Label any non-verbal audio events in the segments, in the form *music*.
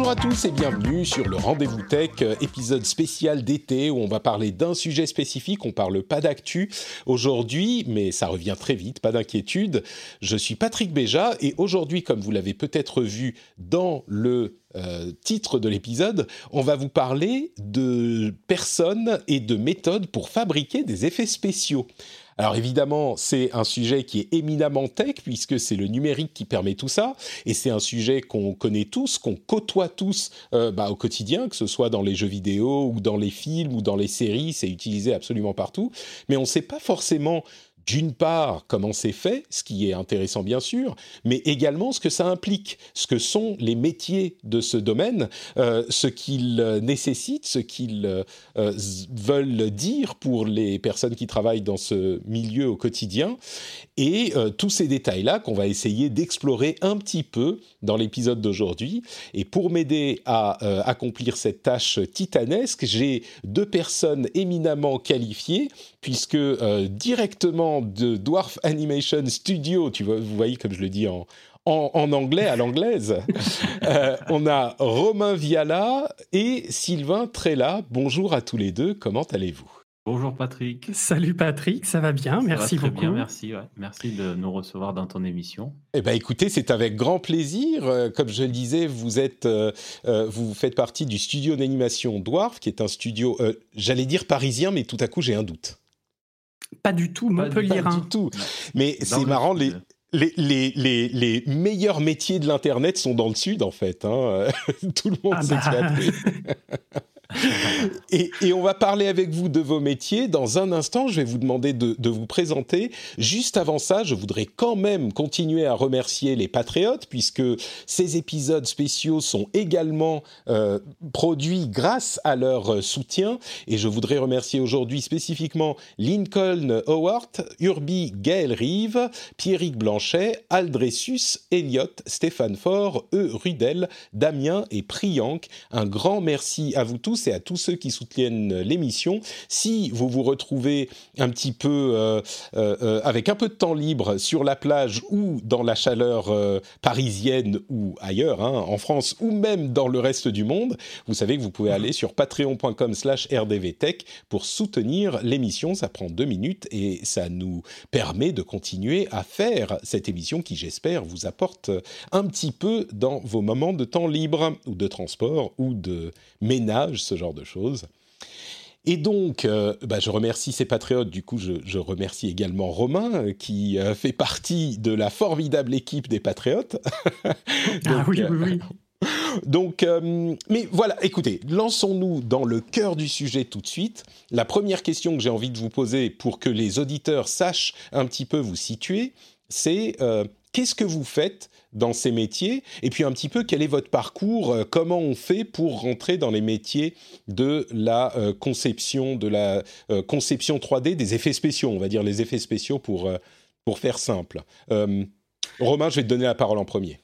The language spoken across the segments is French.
Bonjour à tous et bienvenue sur le Rendez-vous Tech, euh, épisode spécial d'été où on va parler d'un sujet spécifique, on parle pas d'actu aujourd'hui, mais ça revient très vite, pas d'inquiétude. Je suis Patrick Béja et aujourd'hui, comme vous l'avez peut-être vu dans le euh, titre de l'épisode, on va vous parler de personnes et de méthodes pour fabriquer des effets spéciaux. Alors évidemment, c'est un sujet qui est éminemment tech puisque c'est le numérique qui permet tout ça, et c'est un sujet qu'on connaît tous, qu'on côtoie tous euh, bah, au quotidien, que ce soit dans les jeux vidéo ou dans les films ou dans les séries, c'est utilisé absolument partout, mais on ne sait pas forcément d'une part comment c'est fait, ce qui est intéressant bien sûr, mais également ce que ça implique, ce que sont les métiers de ce domaine, euh, ce qu'ils nécessitent, ce qu'ils euh, veulent dire pour les personnes qui travaillent dans ce milieu au quotidien, et tous ces détails-là qu'on va essayer d'explorer un petit peu dans l'épisode d'aujourd'hui. Et pour m'aider à accomplir cette tâche titanesque, j'ai deux personnes éminemment qualifiées, puisque directement de Dwarf Animation Studio, tu vois, vous voyez comme je le dis en, en, anglais à l'anglaise. *laughs* Euh, on a Romain Viala et Sylvain Trella. Bonjour à tous les deux, comment allez-vous? Bonjour Patrick. Salut Patrick, ça va bien, merci va très beaucoup. Bien, merci, merci de nous recevoir dans ton émission. Eh ben écoutez, c'est avec grand plaisir. Euh, comme je le disais, vous êtes, euh, vous faites partie du studio d'animation Dwarf, qui est un studio, j'allais dire parisien, mais tout à coup j'ai un doute. Pas du tout, Montpellier. Pas du tout. Mais c'est marrant, les, les, les, les, meilleurs métiers de l'Internet sont dans le Sud, en fait. Hein. *laughs* Tout le monde ah bah. *laughs* *laughs* et, on va parler avec vous de vos métiers. Dans un instant, je vais vous demander de, vous présenter. Juste avant ça, je voudrais quand même continuer à remercier les patriotes, puisque ces épisodes spéciaux sont également euh, produits grâce à leur soutien. Et je voudrais remercier aujourd'hui spécifiquement Lincoln Howard, Urbi Gaël Rive, Pierrick Blanchet, Aldressus, Elliot, Stéphane Faure, E. Rudel, Damien et Priyank. Un grand merci à vous tous et à tous ceux qui soutiennent l'émission. Si vous vous retrouvez un petit peu euh, euh, euh, avec un peu de temps libre sur la plage ou dans la chaleur parisienne ou ailleurs, hein, en France ou même dans le reste du monde, vous savez que vous pouvez aller sur patreon.com/rdvtech pour soutenir l'émission. Ça prend deux minutes et ça nous permet de continuer à faire cette émission qui, j'espère, vous apporte un petit peu dans vos moments de temps libre ou de transport ou de ménage ce genre de choses. Et donc, euh, bah, je remercie ces patriotes. Du coup, je, remercie également Romain, euh, qui euh, fait partie de la formidable équipe des patriotes. *laughs* ah oui, oui, oui. *laughs* Donc, mais voilà, écoutez, lançons-nous dans le cœur du sujet tout de suite. La première question que j'ai envie de vous poser pour que les auditeurs sachent un petit peu vous situer, c'est qu'est-ce que vous faites dans ces métiers Et puis un petit peu, quel est votre parcours euh, Comment on fait pour rentrer dans les métiers de la euh, conception, de la euh, conception 3D, des effets spéciaux, on va dire les effets spéciaux pour, pour faire simple. Romain, je vais te donner la parole en premier.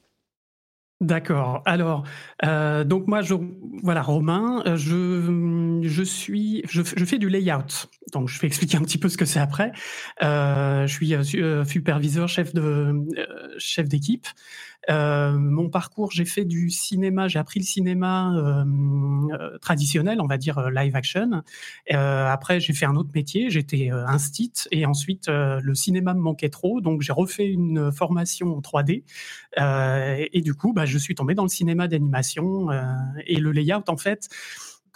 D'accord. Alors, euh, donc moi, je, voilà, Romain, euh, je, je suis, je, je, fais du layout. Donc, je vais expliquer un petit peu ce que c'est après. Euh, je suis superviseur, chef de, chef d'équipe. Euh, mon parcours, j'ai fait du cinéma, j'ai appris le cinéma euh, traditionnel, on va dire live action. après, j'ai fait un autre métier, j'étais instit, et ensuite le cinéma me manquait trop, donc j'ai refait une formation en 3D. et du coup, bah, je suis tombé dans le cinéma d'animation et le layout, en fait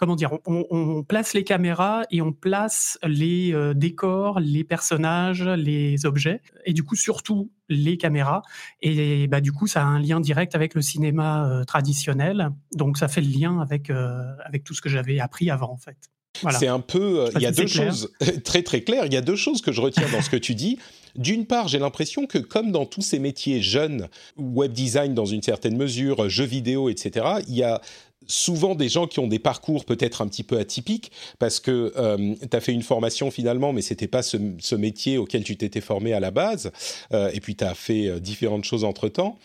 comment dire, on, place les caméras et on place les euh, décors, les personnages, les objets, et du coup surtout les caméras. Et bah, du coup, ça a un lien direct avec le cinéma euh, traditionnel. Donc ça fait le lien avec, euh, avec tout ce que j'avais appris avant, en fait. C'est un peu. Il y a deux choses *laughs* très très claires. Il y a deux choses que je retiens dans ce que tu dis. D'une part, j'ai l'impression que comme dans tous ces métiers jeunes, web design dans une certaine mesure, jeux vidéo, etc., il y a souvent des gens qui ont des parcours peut-être un petit peu atypiques parce que euh, tu as fait une formation finalement mais c'était pas ce, métier auquel tu t'étais formé à la base euh, et puis tu as fait euh, différentes choses entre-temps.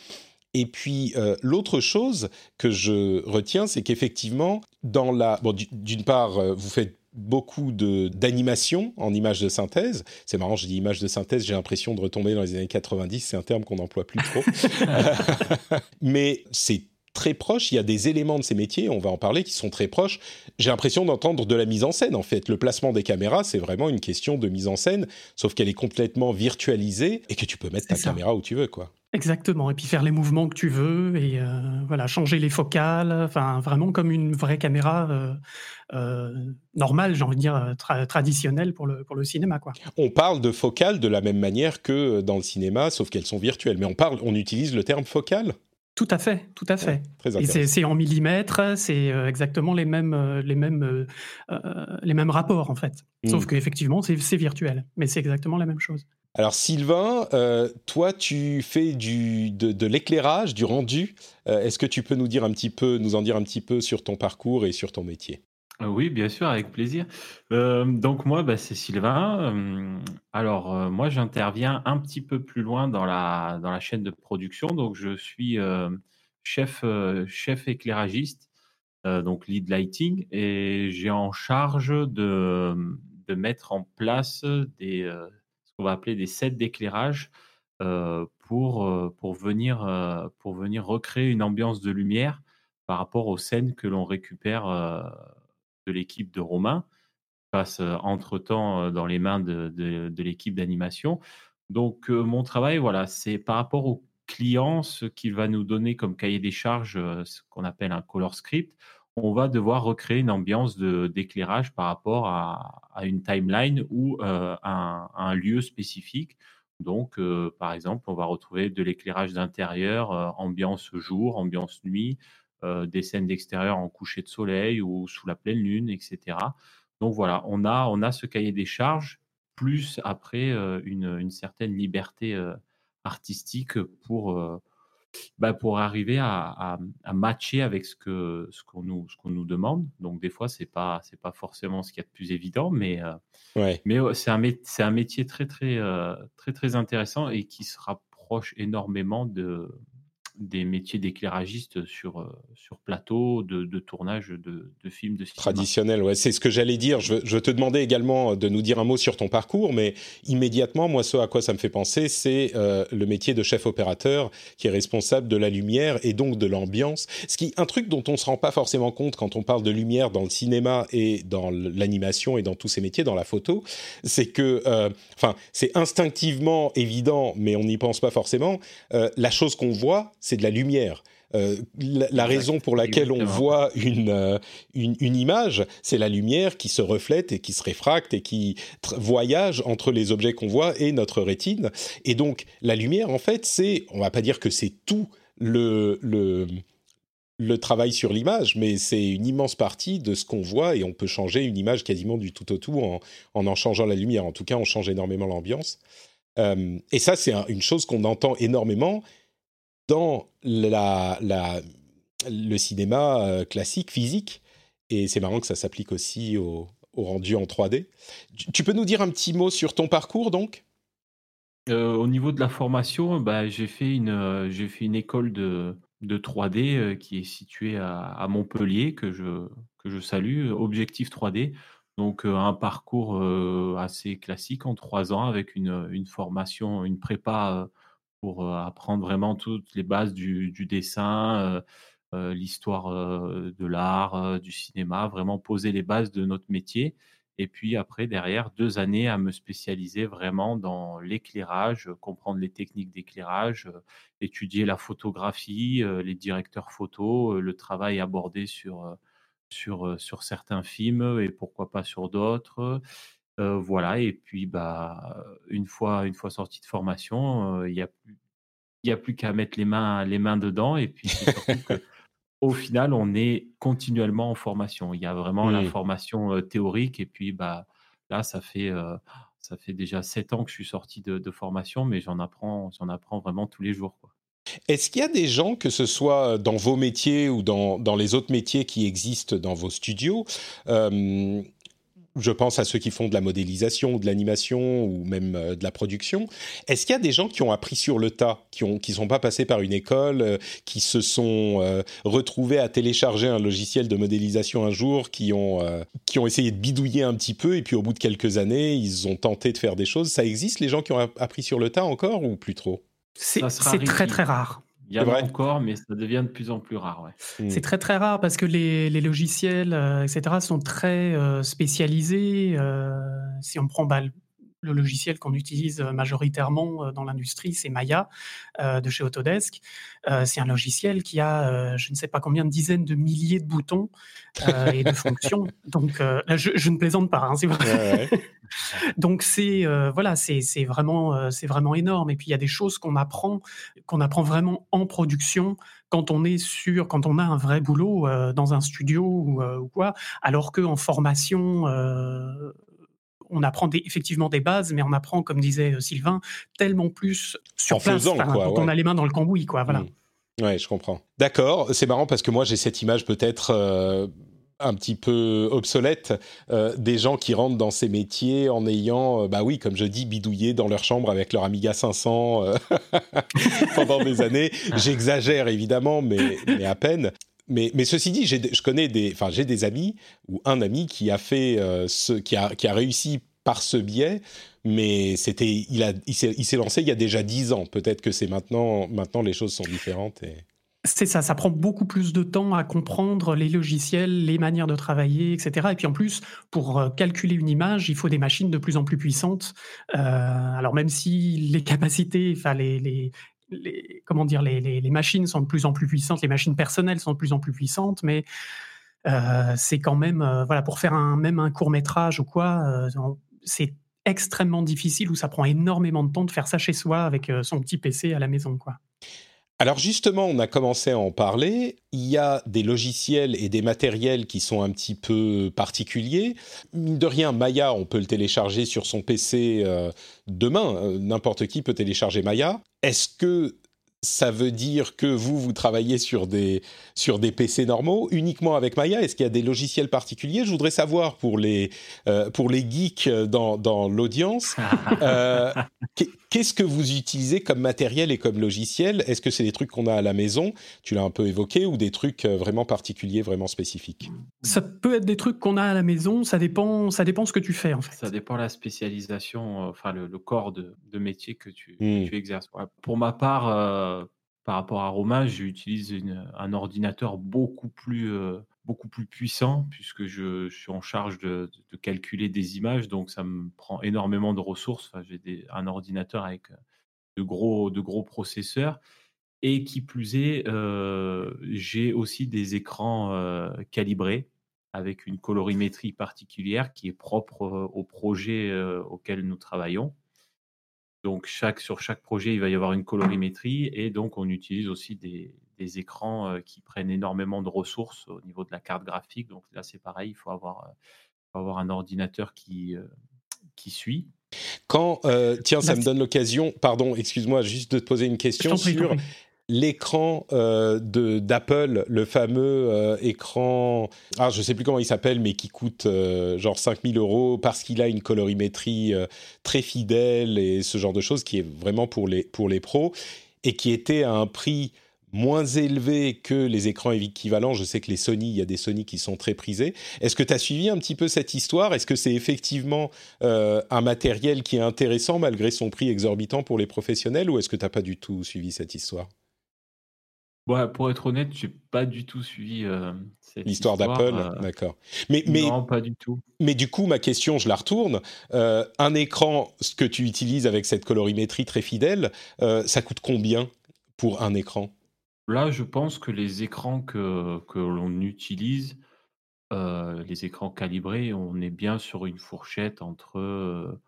Et puis l'autre chose que je retiens, c'est qu'effectivement, dans la, bon, d'une part, vous faites beaucoup d'animation en images de synthèse. C'est marrant, je dis images de synthèse, j'ai l'impression de retomber dans les années 90, c'est un terme qu'on n'emploie plus trop. *laughs* *laughs* Mais c'est très proche. Il y a des éléments de ces métiers, on va en parler, qui sont très proches. J'ai l'impression d'entendre de la mise en scène, en fait. Le placement des caméras, c'est vraiment une question de mise en scène, sauf qu'elle est complètement virtualisée et que tu peux mettre ta caméra où tu veux, quoi. Exactement, et puis faire les mouvements que tu veux, et euh, voilà, changer les focales, enfin vraiment comme une vraie caméra euh, euh, normale, j'ai envie de dire traditionnelle pour le, pour le cinéma. Quoi. On parle de focales de la même manière que dans le cinéma, sauf qu'elles sont virtuelles, mais on, parle, on utilise le terme focal? Tout à fait, tout à fait. c'est en millimètres, c'est euh, exactement les mêmes, euh, les, mêmes, euh, les mêmes rapports en fait. Sauf hmm. qu'effectivement, c'est virtuel, mais c'est exactement la même chose. Alors Sylvain, toi tu fais du, de, de l'éclairage, du rendu. Est-ce que tu peux nous dire un petit peu, nous en dire un petit peu sur ton parcours et sur ton métier? Oui, bien sûr, avec plaisir. Euh, donc moi, bah, c'est Sylvain. Euh, alors, moi, j'interviens un petit peu plus loin dans la chaîne de production. Donc je suis, chef, chef éclairagiste, donc lead lighting et j'ai en charge de, mettre en place des, ce qu'on va appeler des sets d'éclairage, pour venir recréer une ambiance de lumière par rapport aux scènes que l'on récupère, de l'équipe de Romain, passe entre-temps dans les mains de, l'équipe d'animation. Donc mon travail, voilà, c'est par rapport au client, ce qu'il va nous donner comme cahier des charges, ce qu'on appelle un color script, on va devoir recréer une ambiance d'éclairage par rapport à, une timeline ou un, lieu spécifique. Donc, par exemple, on va retrouver de l'éclairage d'intérieur, ambiance jour, ambiance nuit, euh, des scènes d'extérieur en coucher de soleil ou sous la pleine lune, etc. Donc voilà, on a, on a ce cahier des charges, plus après euh, une, certaine liberté euh, artistique pour, bah, pour arriver à, matcher avec ce qu'on ce qu'on nous, qu'on nous demande. Donc des fois, ce n'est pas, pas forcément ce qu'il y a de plus évident, mais, mais c'est un, un métier très, très, très, très intéressant et qui se rapproche énormément de, des métiers d'éclairagiste sur, euh, sur plateau de, de tournage de, de, films de cinéma. Traditionnel, ouais, c'est ce que j'allais dire. Je, je, te demandais également de nous dire un mot sur ton parcours, mais immédiatement, moi, ce à quoi ça me fait penser, c'est euh, le métier de chef opérateur qui est responsable de la lumière et donc de l'ambiance. Ce qui, un truc dont on ne se rend pas forcément compte quand on parle de lumière dans le cinéma et dans l'animation et dans tous ces métiers, dans la photo, c'est que, euh, enfin, c'est instinctivement évident, mais on n'y pense pas forcément. la chose qu'on voit, c'est de la lumière. Euh, la, raison pour laquelle on voit euh, une, une, image, c'est la lumière qui se reflète et qui se réfracte et qui voyage entre les objets qu'on voit et notre rétine. Et donc, la lumière, en fait, c'est, on va pas dire que c'est tout le, le, le travail sur l'image, mais c'est une immense partie de ce qu'on voit et on peut changer une image quasiment du tout au tout en en, en changeant la lumière. En tout cas, on change énormément l'ambiance. Euh, et ça, c'est une chose qu'on entend énormément dans le cinéma euh, classique, physique. Et c'est marrant que ça s'applique aussi au, rendu en 3D. Tu, peux nous dire un petit mot sur ton parcours, donc? Euh, Au niveau de la formation, bah, j'ai fait, une, euh, école de, de 3D qui est située à, Montpellier, que je, que je salue, Objectif 3D. Donc un parcours assez classique en trois ans avec une formation, une prépa pour apprendre vraiment toutes les bases du, dessin, l'histoire de l'art, du cinéma, vraiment poser les bases de notre métier. Et puis après, derrière, deux années à me spécialiser vraiment dans l'éclairage, comprendre les techniques d'éclairage, étudier la photographie, les directeurs photo, le travail abordé sur, sur, sur certains films et pourquoi pas sur d'autres voilà et puis, bah, une fois une fois sorti de formation, il y a plus il a plus qu'à mettre les mains les mains dedans et puis au final, on est continuellement en formation. Il y a vraiment la formation théorique et puis bah, là, ça fait, ça fait déjà sept ans que je suis sorti de, formation, mais j'en apprends, j'en apprends vraiment tous les jours. Est-ce qu'il y a des gens, que ce soit dans vos métiers ou dans, dans les autres métiers qui existent dans vos studios, je pense à ceux qui font de la modélisation ou de l'animation ou même euh, de la production. Est-ce qu'il y a des gens qui ont appris sur le tas, qui ont qui sont pas passés par une école, euh, qui se sont euh, retrouvés à télécharger un logiciel de modélisation un jour, qui ont qui ont essayé de bidouiller un petit peu et puis au bout de quelques années, ils ont tenté de faire des choses? Ça existe les gens qui ont appris sur le tas encore ou plus trop? C'est très très rare. Il y en a encore, mais ça devient de plus en plus rare. Ouais. Hmm. C'est très très rare parce que les, les logiciels, euh, etc., sont très euh, spécialisés. Euh, si on prend bah, le logiciel qu'on utilise majoritairement dans l'industrie, c'est Maya de chez Autodesk. c'est un logiciel qui a je ne sais pas combien de dizaines de milliers de boutons et de *laughs* fonctions. Donc, je, je, ne plaisante pas, hein, c'est vrai. *laughs* Donc c'est voilà, c'est vraiment c'est vraiment énorme. Et puis il y a des choses qu'on apprend qu'on apprend vraiment en production quand on est sur quand on a un vrai boulot dans un studio ou, quoi, alors que en formation on apprend effectivement des bases, mais on apprend, comme disait Sylvain, tellement plus sur place, quand on a les mains dans le cambouis, quoi. Voilà. Mmh. Ouais, je comprends. D'accord, c'est marrant parce que moi j'ai cette image peut-être un petit peu obsolète euh, des gens qui rentrent dans ces métiers en ayant, euh, bah oui, comme je dis, bidouillé dans leur chambre avec leur Amiga 500 euh, *laughs* pendant des années. *laughs* J'exagère évidemment, mais, mais à peine. Mais, ceci dit, je connais des, enfin j'ai des amis ou un ami qui a fait ce, qui a, qui a réussi par ce biais, mais c'était, il a, il s'est lancé il y a déjà dix ans. Peut-être que c'est maintenant, maintenant les choses sont différentes. C'est ça, ça prend beaucoup plus de temps à comprendre les logiciels, les manières de travailler, etc. Et puis en plus, pour euh, calculer une image, il faut des machines de plus en plus puissantes. Euh, alors même si les capacités, enfin les, les, comment dire, les, les, machines sont de plus en plus puissantes, les machines personnelles sont de plus en plus puissantes, mais euh, c'est quand même, voilà, pour faire un, même un court métrage ou quoi, c'est extrêmement difficile ou ça prend énormément de temps de faire ça chez soi avec son petit PC à la maison, quoi. Alors justement, on a commencé à en parler. Il y a des logiciels et des matériels qui sont un petit peu particuliers. Mine de rien, Maya, on peut le télécharger sur son PC euh, demain. Euh, n'importe qui peut télécharger Maya. Est-ce que ça veut dire que vous, vous travaillez sur des, sur des PC normaux, uniquement avec Maya? Est-ce qu'il y a des logiciels particuliers? Je voudrais savoir pour les, euh, pour les geeks dans, dans l'audience, *laughs* euh, qu'est-ce que vous utilisez comme matériel et comme logiciel? Est-ce que c'est des trucs qu'on a à la maison? Tu l'as un peu évoqué, ou des trucs euh, vraiment particuliers, vraiment spécifiques? Ça peut être des trucs qu'on a à la maison, ça dépend, ça dépend ce que tu fais en fait. Ça dépend la spécialisation, enfin le, corps de, de, métier que tu, hmm. tu exerces. Pour ma part, par rapport à Romain, j'utilise un ordinateur beaucoup plus, euh, beaucoup plus puissant puisque je, suis en charge de, calculer des images, donc ça me prend énormément de ressources. J'ai un ordinateur avec euh, de gros, de gros processeurs. Et qui plus est, euh, j'ai aussi des écrans calibrés avec une colorimétrie particulière qui est propre au projet auquel nous travaillons. Donc, sur chaque projet, il va y avoir une colorimétrie et donc on utilise aussi des, écrans euh, qui prennent énormément de ressources au niveau de la carte graphique. Donc là, c'est pareil, il faut avoir, euh, avoir un ordinateur qui, euh, qui suit. Quand, tiens, ça me donne l'occasion, pardon, excuse-moi, juste de te poser une question sur l'écran euh, d'Apple, le fameux euh, écran, ah, je sais plus comment il s'appelle, mais qui coûte euh, genre 5000 euros parce qu'il a une colorimétrie euh, très fidèle et ce genre de choses qui est vraiment pour les, pour les pros et qui était à un prix moins élevé que les écrans équivalents. Je sais que les Sony, il y a des Sony qui sont très prisés. Est-ce que tu as suivi un petit peu cette histoire? Est-ce que c'est effectivement un matériel qui est intéressant malgré son prix exorbitant pour les professionnels ou est-ce que tu n'as pas du tout suivi cette histoire? Pour être honnête, j'ai pas du tout suivi euh, l'histoire d'Apple, euh, d'accord. Mais, mais non, pas du tout. Mais du coup, ma question, je la retourne. Euh, un écran, ce que tu utilises avec cette colorimétrie très fidèle, ça coûte combien pour un écran? Là, je pense que les écrans que, que l'on utilise, les écrans calibrés, on est bien sur une fourchette entre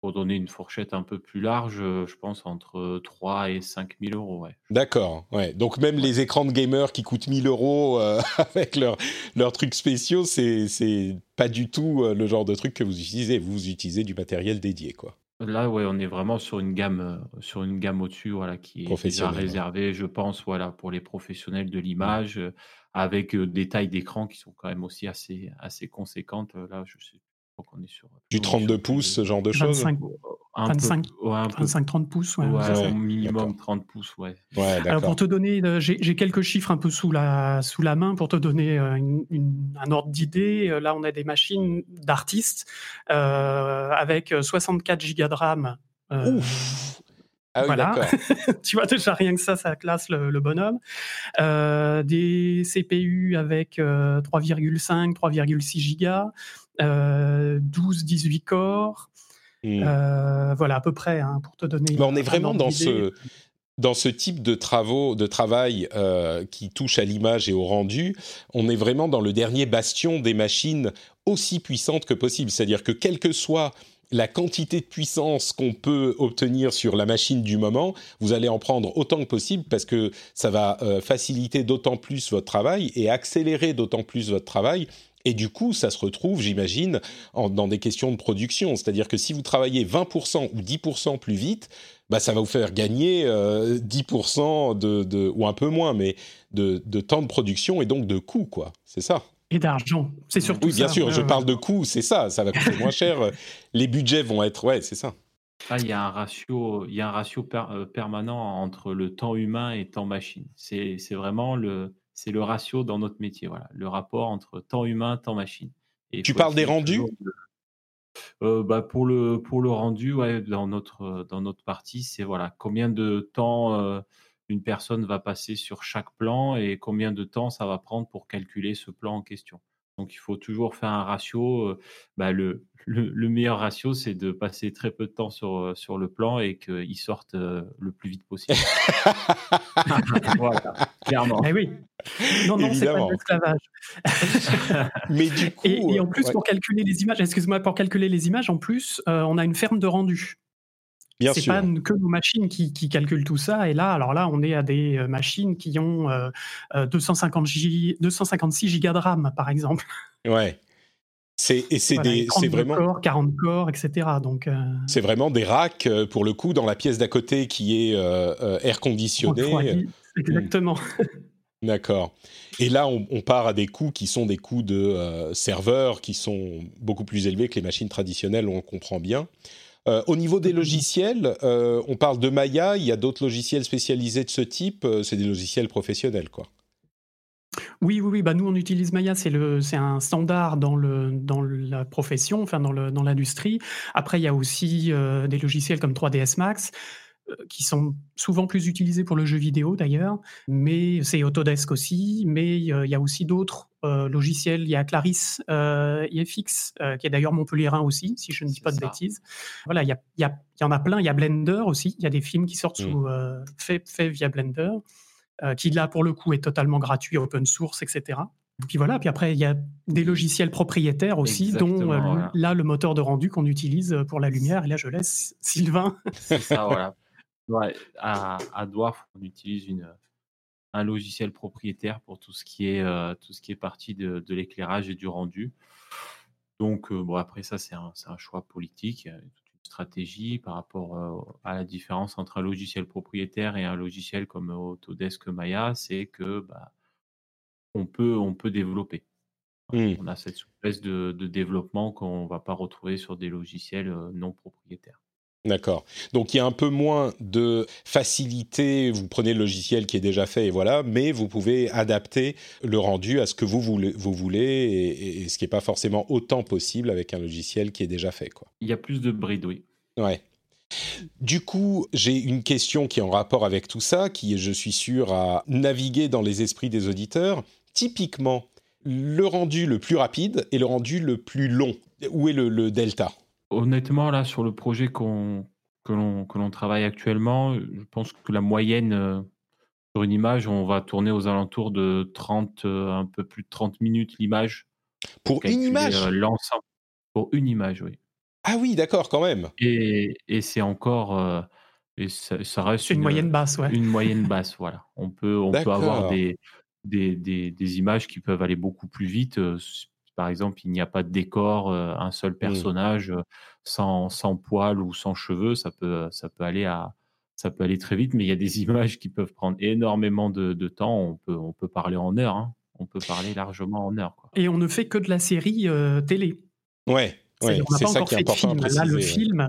Pour donner une fourchette un peu plus large, je pense entre 3 et 5 000 euros. Ouais. D'accord, ouais. Donc même les écrans de gamers qui coûtent 1000 euros *laughs* avec leurs leur trucs spéciaux, c'est pas du tout le genre de truc que vous utilisez. Vous utilisez du matériel dédié, quoi. Là, ouais, on est vraiment sur une gamme, euh, sur une gamme au-dessus, voilà, qui est déjà réservée, je pense, voilà, pour les professionnels de l'image, euh, avec euh, des tailles d'écran qui sont quand même aussi assez, assez conséquentes. Là, je sais on est sur, du 32 pouces, ce genre de choses 25, 30 pouces, ouais. ouais minimum 30 pouces, ouais. Alors pour te donner, euh, j'ai quelques chiffres un peu sous la, sous la main pour te donner euh, un ordre d'idée. Euh, là, on a des machines d'artistes avec 64 gigas de RAM. Ouf ah oui, voilà. *laughs* tu vois déjà rien que ça, ça classe le, bonhomme. des CPU avec 3,5, 3,6 gigas, 12, 18 corps. Hmm. Euh, voilà, à peu près, hein, pour te donner. Mais on est vraiment dans ce, dans ce type de travaux, de travail euh, qui touche à l'image et au rendu. On est vraiment dans le dernier bastion des machines aussi puissantes que possible. C'est-à-dire que quelle que soit la quantité de puissance qu'on peut obtenir sur la machine du moment, vous allez en prendre autant que possible parce que ça va euh, faciliter d'autant plus votre travail et accélérer d'autant plus votre travail et du coup, ça se retrouve, j'imagine, dans des questions de production. C'est-à-dire que si vous travaillez 20% ou 10% plus vite, bah, ça va vous faire gagner 10% euh, de, ou un peu moins, mais de, temps de production et donc de coûts, quoi. C'est ça. Et d'argent, c'est surtout oui, bien sûr, je parle de coûts, c'est ça, ça va coûter moins cher. *laughs* Les budgets vont être, ouais, c'est ça. Ah, il y a un ratio, il y a un ratio euh, permanent entre le temps humain et temps machine. C'est vraiment le, c'est le ratio dans notre métier, voilà, le rapport entre temps humain, temps machine. Et tu parles des rendus? euh, bah pour le pour le rendu, ouais, dans notre dans notre partie, c'est voilà combien de temps euh, une personne va passer sur chaque plan et combien de temps ça va prendre pour calculer ce plan en question. Donc, il faut toujours faire un ratio. Bah, le, le, meilleur ratio, c'est de passer très peu de temps sur, sur le plan et qu'il sorte le plus vite possible. *laughs* voilà, clairement. Eh oui. Non, non, c'est pas de l'esclavage. *laughs* Mais du coup. Et, en plus, pour calculer les images, excuse-moi, pour calculer les images, en plus, on a une ferme de rendu. C'est pas que nos machines qui, qui, calculent tout ça. Et là, alors là, on est à des euh, machines qui ont euh, 250 euh, 256 gigas de RAM, par exemple. Ouais. C'est et c'est des c'est vraiment corps, 40 corps, etc. Donc euh, c'est vraiment des racks pour le coup dans la pièce d'à côté qui est air conditionné. Exactement. D'accord. Et là, on, on, part à des coûts qui sont des coûts de serveurs qui sont beaucoup plus élevés que les machines traditionnelles, on comprend bien. Euh, au niveau des logiciels, euh, on parle de Maya, il y a d'autres logiciels spécialisés de ce type, euh, c'est des logiciels professionnels, quoi. Oui, oui, oui. Bah nous, on utilise Maya, c'est un standard dans, la profession, enfin dans l'industrie. Après, il y a aussi des logiciels comme 3ds Max. Euh, qui sont souvent plus utilisés pour le jeu vidéo d'ailleurs, mais c'est Autodesk aussi, mais il y a aussi d'autres euh, logiciels. Il y a Clarisse euh, IFX, qui est d'ailleurs montpelliérain aussi, si je ne dis pas de bêtises. Voilà, il y, a, y a, y, en a plein. Il y a Blender aussi. Il y a des films qui sortent sous, mmh. fait, fait, via Blender, qui là pour le coup est totalement gratuit, open source, etc. Puis voilà, puis après, il y a des logiciels propriétaires aussi, dont là, le moteur de rendu qu'on utilise pour la lumière. Et là, je laisse Sylvain. C'est ça, voilà. *laughs* Ouais, à, à Dwarf, on utilise une, un logiciel propriétaire pour tout ce qui est, euh, tout ce qui est partie de, de l'éclairage et du rendu. Donc, euh, bon, après ça, c'est un, un, choix politique, une stratégie par rapport euh, à la différence entre un logiciel propriétaire et un logiciel comme Autodesk Maya, c'est que bah, on, peut, on peut développer. Mmh. On a cette souplesse de, de développement qu'on ne va pas retrouver sur des logiciels non propriétaires. D'accord. Donc il y a un peu moins de facilité, vous prenez le logiciel qui est déjà fait et voilà, mais vous pouvez adapter le rendu à ce que vous voulez, vous voulez et, ce qui n'est pas forcément autant possible avec un logiciel qui est déjà fait. Quoi. Il y a plus de bride, oui. Ouais. Du coup, j'ai une question qui est en rapport avec tout ça, qui, je suis sûr, a navigué dans les esprits des auditeurs. Typiquement, le rendu le plus rapide et le rendu le plus long. Où est le delta? Honnêtement, là, sur le projet qu'on que l'on que l'on travaille actuellement, je pense que la moyenne, euh, sur une image, on va tourner aux alentours de 30, euh, un peu plus de 30 minutes l'image. Pour une image? Euh, l'ensemble. Pour une image, oui. Ah oui, d'accord, quand même. Et, et c'est encore. et ça, reste une, une, moyenne basse, ouais. Une moyenne basse, voilà. On peut, on peut avoir des, des, des, des, images qui peuvent aller beaucoup plus vite. Par exemple, il n'y a pas de décor, un seul mmh. personnage sans, sans poils ou sans cheveux, ça peut, ça peut aller à, ça peut aller très vite, mais il y a des *laughs* images qui peuvent prendre énormément de, de temps. On peut, on peut parler en heures. Hein. On peut parler largement en heures. Quoi. Et on ne fait que de la série télé. Ouais, ouais c'est ça qui est important. Là, le film,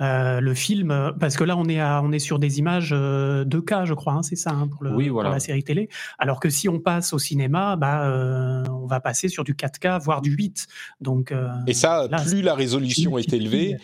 euh, le film, parce que là on est, à, on est sur des images 2K, je crois, hein, c'est ça hein, pour, le, pour, la série télé. Alors que si on passe au cinéma, bah, euh, on va passer sur du 4K, voire du 8. Donc, euh, Et ça, plus la résolution est élevée,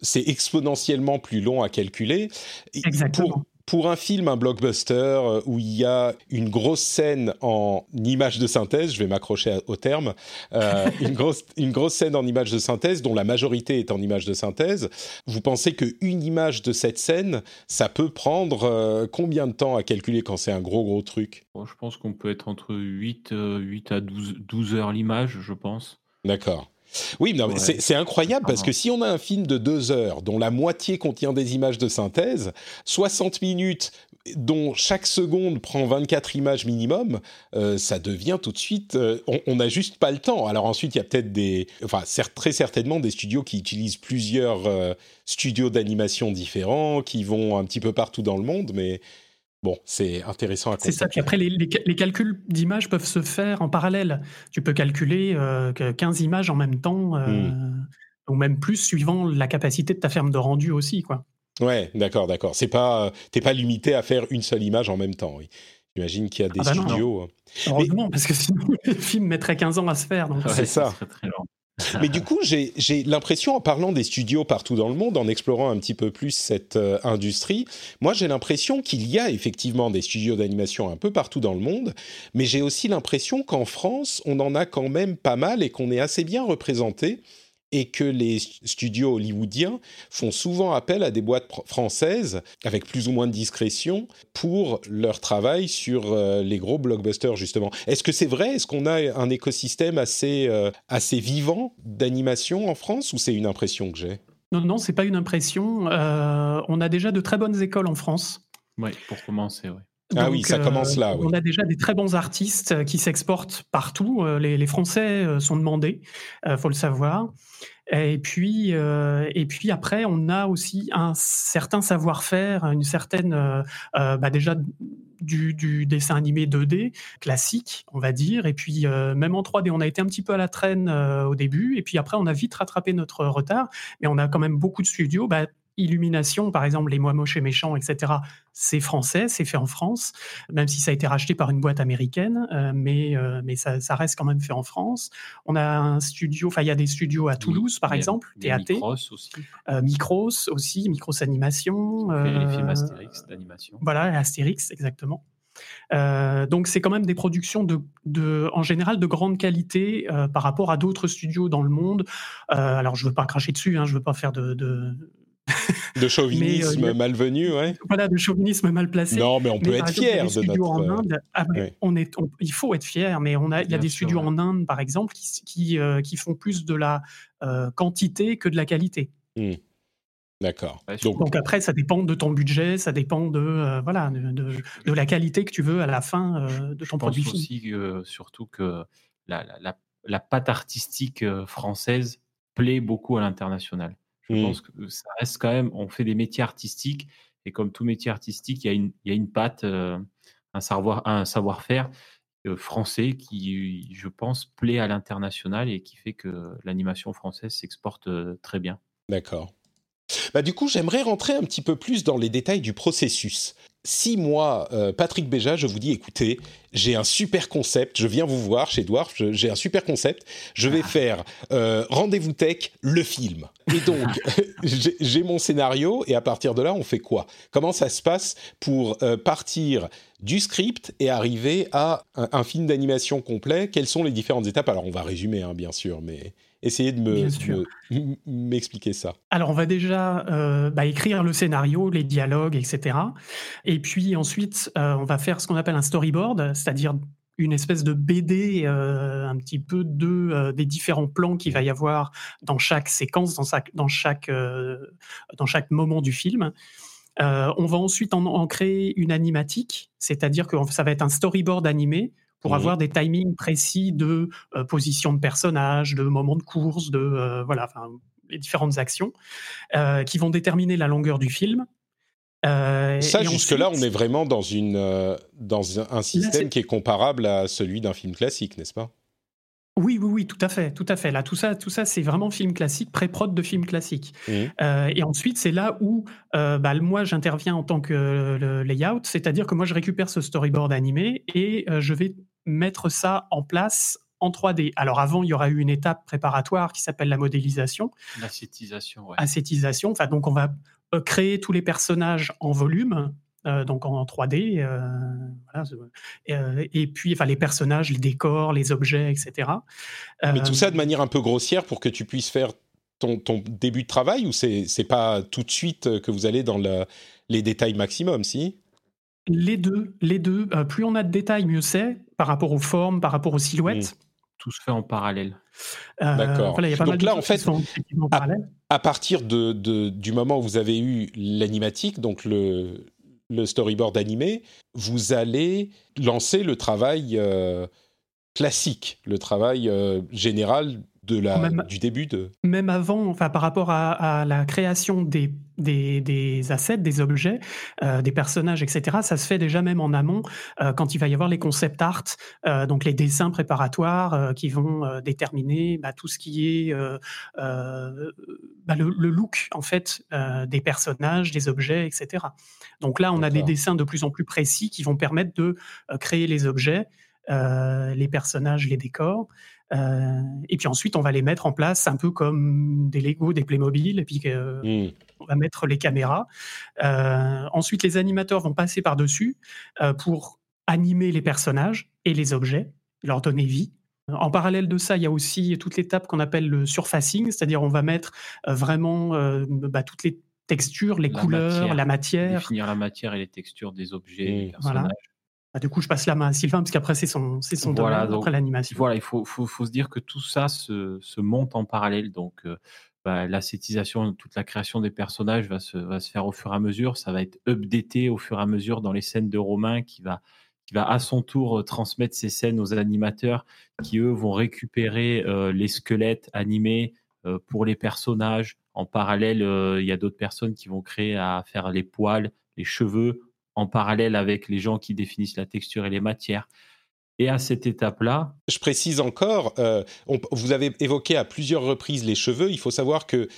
c'est exponentiellement plus long à calculer. Exactement pour un film, un blockbuster, euh, où il y a une grosse scène en image de synthèse, je vais m'accrocher au terme, euh, *laughs* une, grosse, une grosse scène en image de synthèse, dont la majorité est en image de synthèse, vous pensez qu'une image de cette scène, ça peut prendre euh, combien de temps à calculer quand c'est un gros gros truc? Je pense qu'on peut être entre 8, 8 à 12, 12 heures l'image, je pense. D'accord. Oui, mais c'est incroyable parce que si on a un film de deux heures dont la moitié contient des images de synthèse, 60 minutes dont chaque seconde prend 24 images minimum, euh, ça devient tout de suite, euh, on n'a juste pas le temps. Alors ensuite, il y a peut-être des, enfin très certainement des studios qui utilisent plusieurs euh, studios d'animation différents, qui vont un petit peu partout dans le monde, mais Bon, c'est intéressant à C'est ça. Puis après, les, les, calculs d'images peuvent se faire en parallèle. Tu peux calculer 15 images en même temps, mmh. ou même plus, suivant la capacité de ta ferme de rendu aussi, quoi. Ouais, d'accord, d'accord. C'est pas, t'es pas limité à faire une seule image en même temps. Oui. J'imagine qu'il y a des ah bah studios. Heureusement, parce que sinon *laughs* le film mettrait 15 ans à se faire. c'est ça. Très, mais du coup, j'ai l'impression, en parlant des studios partout dans le monde, en explorant un petit peu plus cette euh, industrie, moi j'ai l'impression qu'il y a effectivement des studios d'animation un peu partout dans le monde, mais j'ai aussi l'impression qu'en France, on en a quand même pas mal et qu'on est assez bien représenté et que les studios hollywoodiens font souvent appel à des boîtes françaises avec plus ou moins de discrétion pour leur travail sur euh, les gros blockbusters justement. Est-ce que c'est vrai? Est-ce qu'on a un écosystème assez euh, assez vivant d'animation en France ou c'est une impression que j'ai? Non, non, c'est pas une impression. Euh, on a déjà de très bonnes écoles en France. Oui, pour commencer, oui. Ah oui, ça commence là. On a déjà des très bons artistes qui s'exportent partout. Les, les, Français sont demandés, il faut le savoir. Et puis, euh, et puis après, on a aussi un certain savoir-faire, une certaine, euh, euh, bah déjà du, du, dessin animé 2D classique, on va dire. Et puis même en 3D, on a été un petit peu à la traîne au début, et puis après, on a vite rattrapé notre retard. Mais on a quand même beaucoup de studios. Bah, Illumination, par exemple, Les Mois Moches et Méchants, etc., c'est français, c'est fait en France, même si ça a été racheté par une boîte américaine, euh, mais, euh, mais ça, reste quand même fait en France. On a un studio, enfin, il y a des studios à Toulouse, par exemple, TAT. Micros aussi. Euh, Micros aussi, Micros Animation. les films Astérix d'animation. Voilà, Astérix, exactement. donc c'est quand même des productions de, de, en général de grande qualité par rapport à d'autres studios dans le monde. alors je veux pas cracher dessus, hein, je veux pas faire de, de chauvinisme euh, malvenu, ouais. Voilà, de chauvinisme mal placé. Non, mais on peut être fier de notre. En euh, Inde, ah ben, on est, il faut être fier, mais on a, il y a des studios en Inde, par exemple, qui, qui, euh, qui font plus de la quantité que de la qualité. Hmm. D'accord. Donc, Donc, après, ça dépend de ton budget, ça dépend de voilà de, de, la qualité que tu veux à la fin de ton produit. Je pense aussi surtout que la, la, la, pâte artistique française plaît beaucoup à l'international. Je mmh. pense que ça reste quand même, on fait des métiers artistiques, et comme tout métier artistique, il y a une, il y a une patte, euh, un savoir-faire euh, français qui, je pense, plaît à l'international et qui fait que l'animation française s'exporte euh, très bien. D'accord. Bah, du coup, j'aimerais rentrer un petit peu plus dans les détails du processus si moi, euh, Patrick Béja, je vous dis, écoutez, j'ai un super concept, je viens vous voir chez Dwarf, j'ai un super concept, je vais faire euh, Rendez-vous Tech, le film. Et donc, *laughs* j'ai mon scénario, et à partir de là, on fait quoi? Comment ça se passe pour euh, partir du script et arriver à un, film d'animation complet? Quelles sont les différentes étapes? Alors, on va résumer, hein, bien sûr, mais Essayez de me, m'expliquer ça. Alors, on va déjà euh, bah, écrire le scénario, les dialogues, etc. Et puis ensuite, euh, on va faire ce qu'on appelle un storyboard, c'est-à-dire une espèce de BD un petit peu de, des différents plans qu'il va y avoir dans chaque séquence, dans, dans, chaque, dans chaque moment du film. on va ensuite en, créer une animatique, c'est-à-dire que ça va être un storyboard animé pour avoir des timings précis de position de personnages, de moments de course, de voilà, les différentes actions qui vont déterminer la longueur du film. Euh, ça, jusque-là, on est vraiment dans, une, euh, dans un système qui est comparable à celui d'un film classique, n'est-ce pas? Oui, oui, oui, tout à fait, tout à fait. Là, tout ça, tout ça, c'est vraiment film classique, pré-prod de film classique. Mmh. Euh, et ensuite, c'est là où bah, moi j'interviens en tant que layout, c'est-à-dire que moi je récupère ce storyboard animé et je vais mettre ça en place en 3D. Alors avant, il y aura eu une étape préparatoire qui s'appelle la modélisation. L'acétisation, ouais. Acétisation. Enfin, donc on va euh, créer tous les personnages en volume, euh, donc en 3D. Euh, et puis, enfin, les personnages, les décors, les objets, etc. Mais tout ça de manière un peu grossière pour que tu puisses faire ton, ton début de travail ou c'est pas tout de suite que vous allez dans le, les détails maximum, si? Les deux, les deux. plus on a de détails, mieux c'est par rapport aux formes, par rapport aux silhouettes. Mmh. Tout se fait en parallèle. D'accord. Donc là, en fait, à, partir de, du moment où vous avez eu l'animatique, donc le, le, storyboard animé, vous allez lancer le travail euh, classique, le travail euh, général de la, du début de... Même avant, enfin, par rapport à, la création des, des, des, assets, des objets, euh, des personnages, etc., ça se fait déjà même en amont, euh, quand il va y avoir les concept art, euh, donc les dessins préparatoires qui vont déterminer bah, tout ce qui est bah, le, look, en fait, des personnages, des objets, etc. Donc là, on a des dessins de plus en plus précis qui vont permettre de créer les objets, les personnages, les décors. Euh, et puis ensuite, on va les mettre en place un peu comme des Lego, des Playmobil, et puis euh, mmh. on va mettre les caméras. Euh, ensuite, les animateurs vont passer par-dessus pour animer les personnages et les objets, leur donner vie. En parallèle de ça, il y a aussi toute l'étape qu'on appelle le surfacing, c'est-à-dire on va mettre vraiment bah, toutes les textures, les couleurs, la matière. Définir la matière et les textures des objets, des personnages. Bah, du coup, je passe la main à Sylvain, parce qu'après, c'est son, c'est son voilà, domaine, après l'animation. Voilà, il faut, faut, faut, se dire que tout ça se, se monte en parallèle. Donc, euh, bah, l'ascétisation, toute la création des personnages va se, va se faire au fur et à mesure. Ça va être updaté au fur et à mesure dans les scènes de Romain qui va, qui va à son tour euh, transmettre ces scènes aux animateurs qui, eux, vont récupérer euh, les squelettes animés pour les personnages. En parallèle, il y a d'autres personnes qui vont créer à faire les poils, les cheveux en parallèle avec les gens qui définissent la texture et les matières. Et à cette étape-là. Je précise encore, euh, vous avez évoqué à plusieurs reprises les cheveux. Il faut savoir que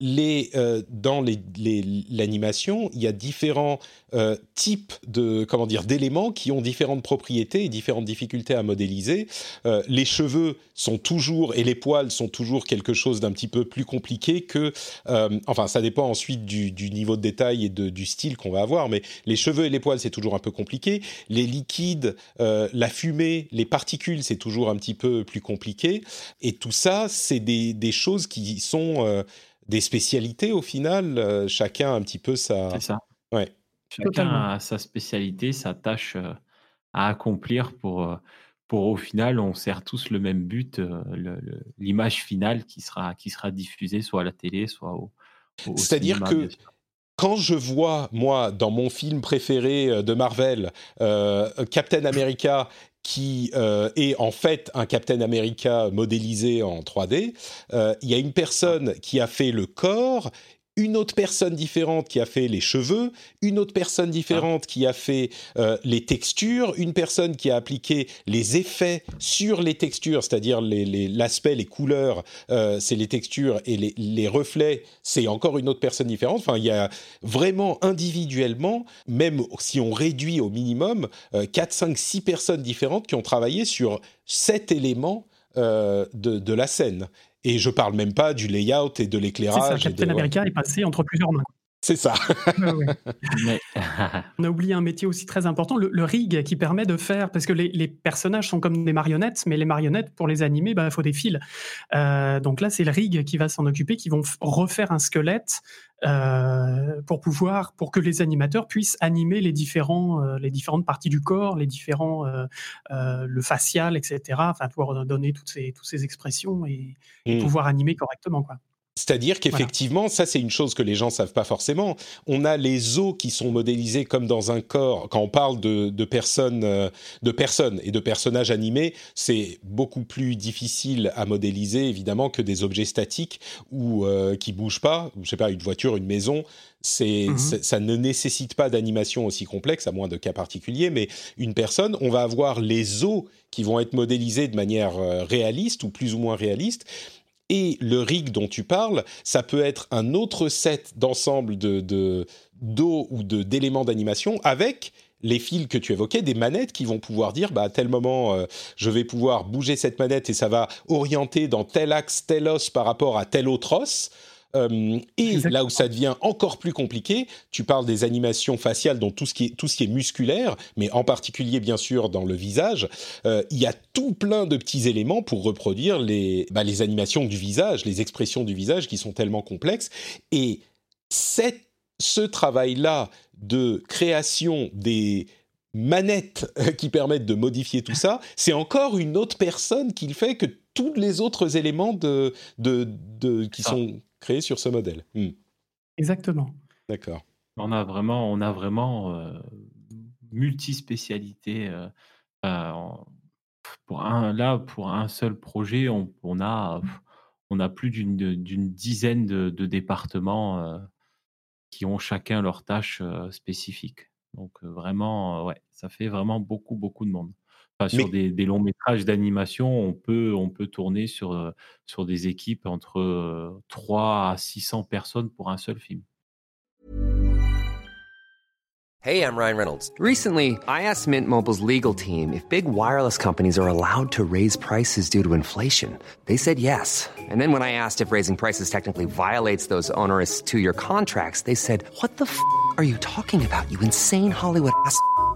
les, euh, dans l'animation, il y a différents euh, types de comment dire d'éléments qui ont différentes propriétés et différentes difficultés à modéliser. Euh, les cheveux sont toujours et les poils sont toujours quelque chose d'un petit peu plus compliqué que. enfin, ça dépend ensuite du, du, niveau de détail et du style qu'on va avoir, mais les cheveux et les poils c'est toujours un peu compliqué. Les liquides, la fumée, les particules c'est toujours un petit peu plus compliqué. Et tout ça, c'est des, des choses qui sont des spécialités au final, euh, chacun un petit peu sa. C'est ça. Ouais. Chacun a sa spécialité, sa tâche euh, à accomplir pour, euh, pour au final, on sert tous le même but, l'image finale qui sera, qui sera diffusée soit à la télé, soit au. C'est-à-dire que quand je vois, moi, dans mon film préféré de Marvel, Captain America qui euh, est en fait un Captain America modélisé en 3D. Euh, il y a une personne qui a fait le corps une autre personne différente qui a fait les cheveux, une autre personne différente qui a fait euh, les textures, une personne qui a appliqué les effets sur les textures, c'est-à-dire l'aspect, les, couleurs, euh, c'est les textures et les, reflets, c'est encore une autre personne différente. Enfin, il y a vraiment individuellement, même si on réduit au minimum, 4, 5, 6 personnes différentes qui ont travaillé sur cet élément euh, de, la scène. Et je parle même pas du layout et de l'éclairage. C'est ça, Captain America est passé entre plusieurs mains. C'est ça. On a oublié un métier aussi très important, le, rig qui permet de faire, parce que les, personnages sont comme des marionnettes, mais les marionnettes, pour les animer, il bah, faut des fils. Euh, donc là, c'est le rig qui va s'en occuper, qui vont refaire un squelette euh, pour pouvoir, pour que les animateurs puissent animer les différents, euh, les différentes parties du corps, les différents, le facial, etc. Enfin, pouvoir donner toutes ces, toutes ces expressions et, et mmh. pouvoir animer correctement, quoi. C'est-à-dire qu'effectivement, ça c'est une chose que les gens savent pas forcément. On a les os qui sont modélisés comme dans un corps. Quand on parle de, personnes, euh, de personnes et de personnages animés, c'est beaucoup plus difficile à modéliser évidemment que des objets statiques ou euh, qui bougent pas. Je sais pas, une voiture, une maison. C'est, mhm. ça ne nécessite pas d'animation aussi complexe, à moins de cas particuliers. Mais une personne, on va avoir les os qui vont être modélisés de manière euh, réaliste ou plus ou moins réaliste et le rig dont tu parles, ça peut être un autre set d'ensemble de d'eau ou de d'éléments d'animation avec les fils que tu évoquais, des manettes qui vont pouvoir dire bah, à tel moment euh, je vais pouvoir bouger cette manette et ça va orienter dans tel axe, tel os par rapport à tel autre os. Euh, et là où ça devient encore plus compliqué, tu parles des animations faciales, donc tout ce qui est, tout ce qui est musculaire, mais en particulier bien sûr dans le visage. Euh, il y a tout plein de petits éléments pour reproduire les, bah, les animations du visage, les expressions du visage qui sont tellement complexes. Et ce travail-là de création des manettes *laughs* qui permettent de modifier tout ça, c'est encore une autre personne qui le fait que tous les autres éléments de, de, de qui sont créé sur ce modèle. Hmm. Exactement. D'accord. On a vraiment, on a vraiment euh, multispécialité. Euh, euh, pour un, là, pour un seul projet, on, on a, on a plus d'une dizaine de, départements qui ont chacun leurs tâches spécifiques. Donc vraiment, ouais, ça fait vraiment beaucoup, beaucoup de monde sur des, longs métrages d'animation, on peut, on peut tourner sur, euh, sur des équipes entre 3 euh, à 600 personnes pour un seul film. Hey, I'm Ryan Reynolds. Recently, I asked Mint Mobile's legal team if big wireless companies are allowed to raise prices due to inflation. They said yes. And then when I asked if raising prices technically violates those onerous two-year contracts, they said, "What the f*** are you talking about? You insane Hollywood ass."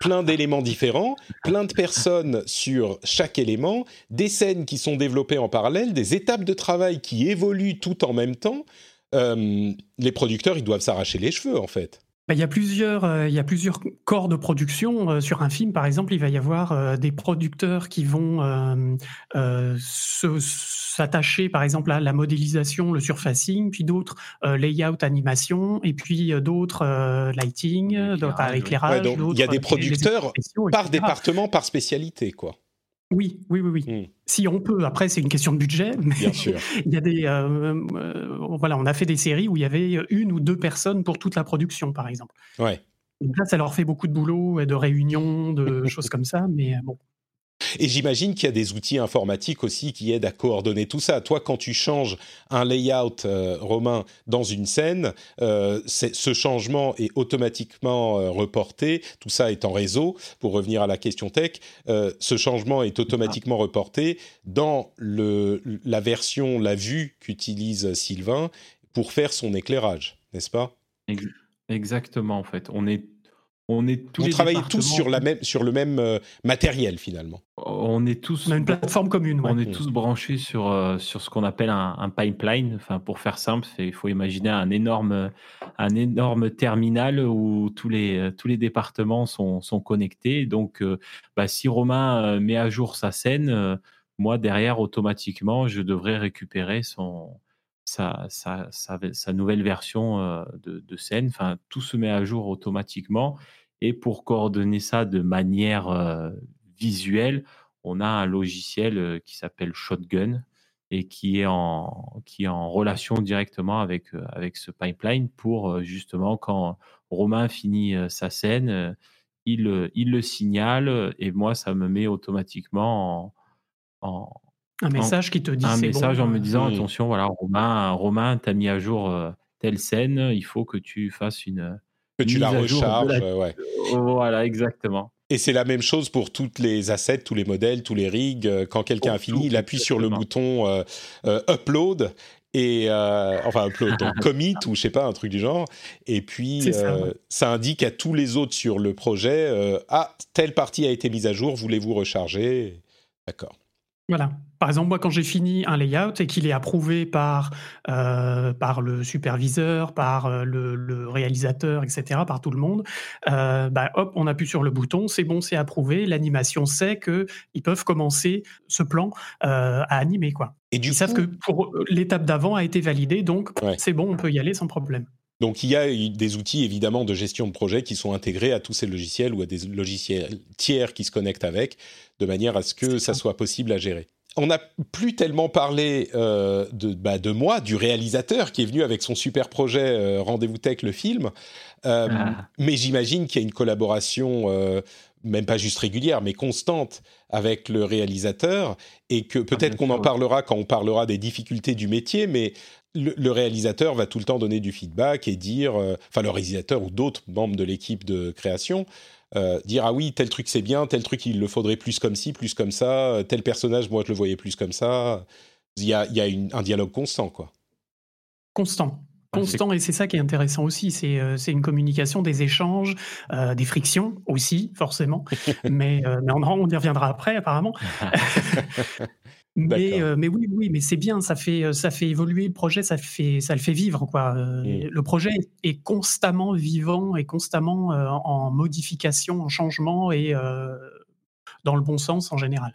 plein d'éléments différents, plein de personnes sur chaque élément, des scènes qui sont développées en parallèle, des étapes de travail qui évoluent tout en même temps. Euh, les producteurs, ils doivent s'arracher les cheveux, en fait. Bah, il, y a plusieurs, euh, il y a plusieurs corps de production. Euh, sur un film, par exemple, il va y avoir euh, des producteurs qui vont s'attacher, par exemple, à la modélisation, le surfacing, puis d'autres layout, animation, et puis d'autres lighting, d'autres éclairage. il y a des producteurs par département, par spécialité, quoi. Oui, oui, oui, oui. Hmm. Si on peut, après c'est une question de budget, mais Bien sûr. *laughs* il y a des, euh, euh, voilà, on a fait des séries où il y avait une ou deux personnes pour toute la production, par exemple. Ouais. Donc là, ça leur fait beaucoup de boulot et de réunions, de *laughs* choses comme ça, mais euh, bon, et j'imagine qu'il y a des outils informatiques aussi qui aident à coordonner tout ça. Toi, quand tu changes un layout euh, romain dans une scène, euh, ce changement est automatiquement euh, reporté. Tout ça est en réseau. Pour revenir à la question tech, ce changement est automatiquement reporté dans la version, la vue qu'utilise Sylvain pour faire son éclairage, n'est-ce pas? Exactement, en fait. On est on est tous tous sur, la même, sur le même euh, matériel finalement. On est tous. On a une plateforme commune. On est tous branchés sur, euh, sur ce qu'on appelle un, pipeline. Enfin, pour faire simple, il faut imaginer un énorme, un énorme terminal où tous les, tous les départements sont, sont connectés. Donc, euh, bah, si Romain met à jour sa scène, moi derrière automatiquement je devrais récupérer son sa, sa, sa, nouvelle version euh, de, scène. Enfin, tout se met à jour automatiquement. Et pour coordonner ça de manière euh, visuelle, on a un logiciel euh, qui s'appelle Shotgun et qui est en, qui est en relation directement avec, avec ce pipeline pour justement quand Romain finit sa scène, il, il le signale et moi ça me met automatiquement en, un message qui te dit un message en me disant attention voilà Romain Romain t'as mis à jour telle scène il faut que tu fasses une que tu la recharges ouais. voilà exactement. Et c'est la même chose pour toutes les assets, tous les modèles, tous les rigs. Quand quelqu'un a fini, il appuie sur le bouton euh, euh, upload et euh, enfin upload donc *laughs* commit ou je sais pas un truc du genre. Et puis ça, indique à tous les autres sur le projet ah telle partie a été mise à jour voulez-vous recharger? D'accord voilà. Par exemple, moi, quand j'ai fini un layout et qu'il est approuvé par, euh, par le superviseur, par euh, le, réalisateur, etc., par tout le monde, euh, bah, hop, on appuie sur le bouton, c'est bon, c'est approuvé. L'animation sait qu'ils peuvent commencer ce plan à animer. Quoi. Et du Ils savent que pour l'étape d'avant a été validée, donc c'est bon, on peut y aller sans problème. Donc il y a des outils évidemment de gestion de projet qui sont intégrés à tous ces logiciels ou à des logiciels tiers qui se connectent avec, de manière à ce que ça soit possible à gérer. On n'a plus tellement parlé euh, de, bah, de moi, du réalisateur qui est venu avec son super projet euh, Rendez-vous Tech, le film. Euh, ah. Mais j'imagine qu'il y a une collaboration, même pas juste régulière, mais constante avec le réalisateur. Et que peut-être qu'on en parlera quand on parlera des difficultés du métier, mais le, réalisateur va tout le temps donner du feedback et dire, euh, enfin le réalisateur ou d'autres membres de l'équipe de création, euh, dire ah oui tel truc c'est bien, tel truc il le faudrait plus comme ci, plus comme ça, euh, tel personnage moi je le voyais plus comme ça. Il y a, il y a un dialogue constant quoi. Constant. Constant, et c'est ça qui est intéressant aussi, c'est une communication, des échanges, des frictions aussi, forcément, *laughs* mais, mais on, on, y reviendra après apparemment. *laughs* Mais, euh, mais oui, oui, mais c'est bien, ça fait, euh, ça fait évoluer le projet, ça, fait, ça le fait vivre. Quoi. Euh, mmh. Le projet est constamment vivant et constamment en modification, en changement et dans le bon sens en général.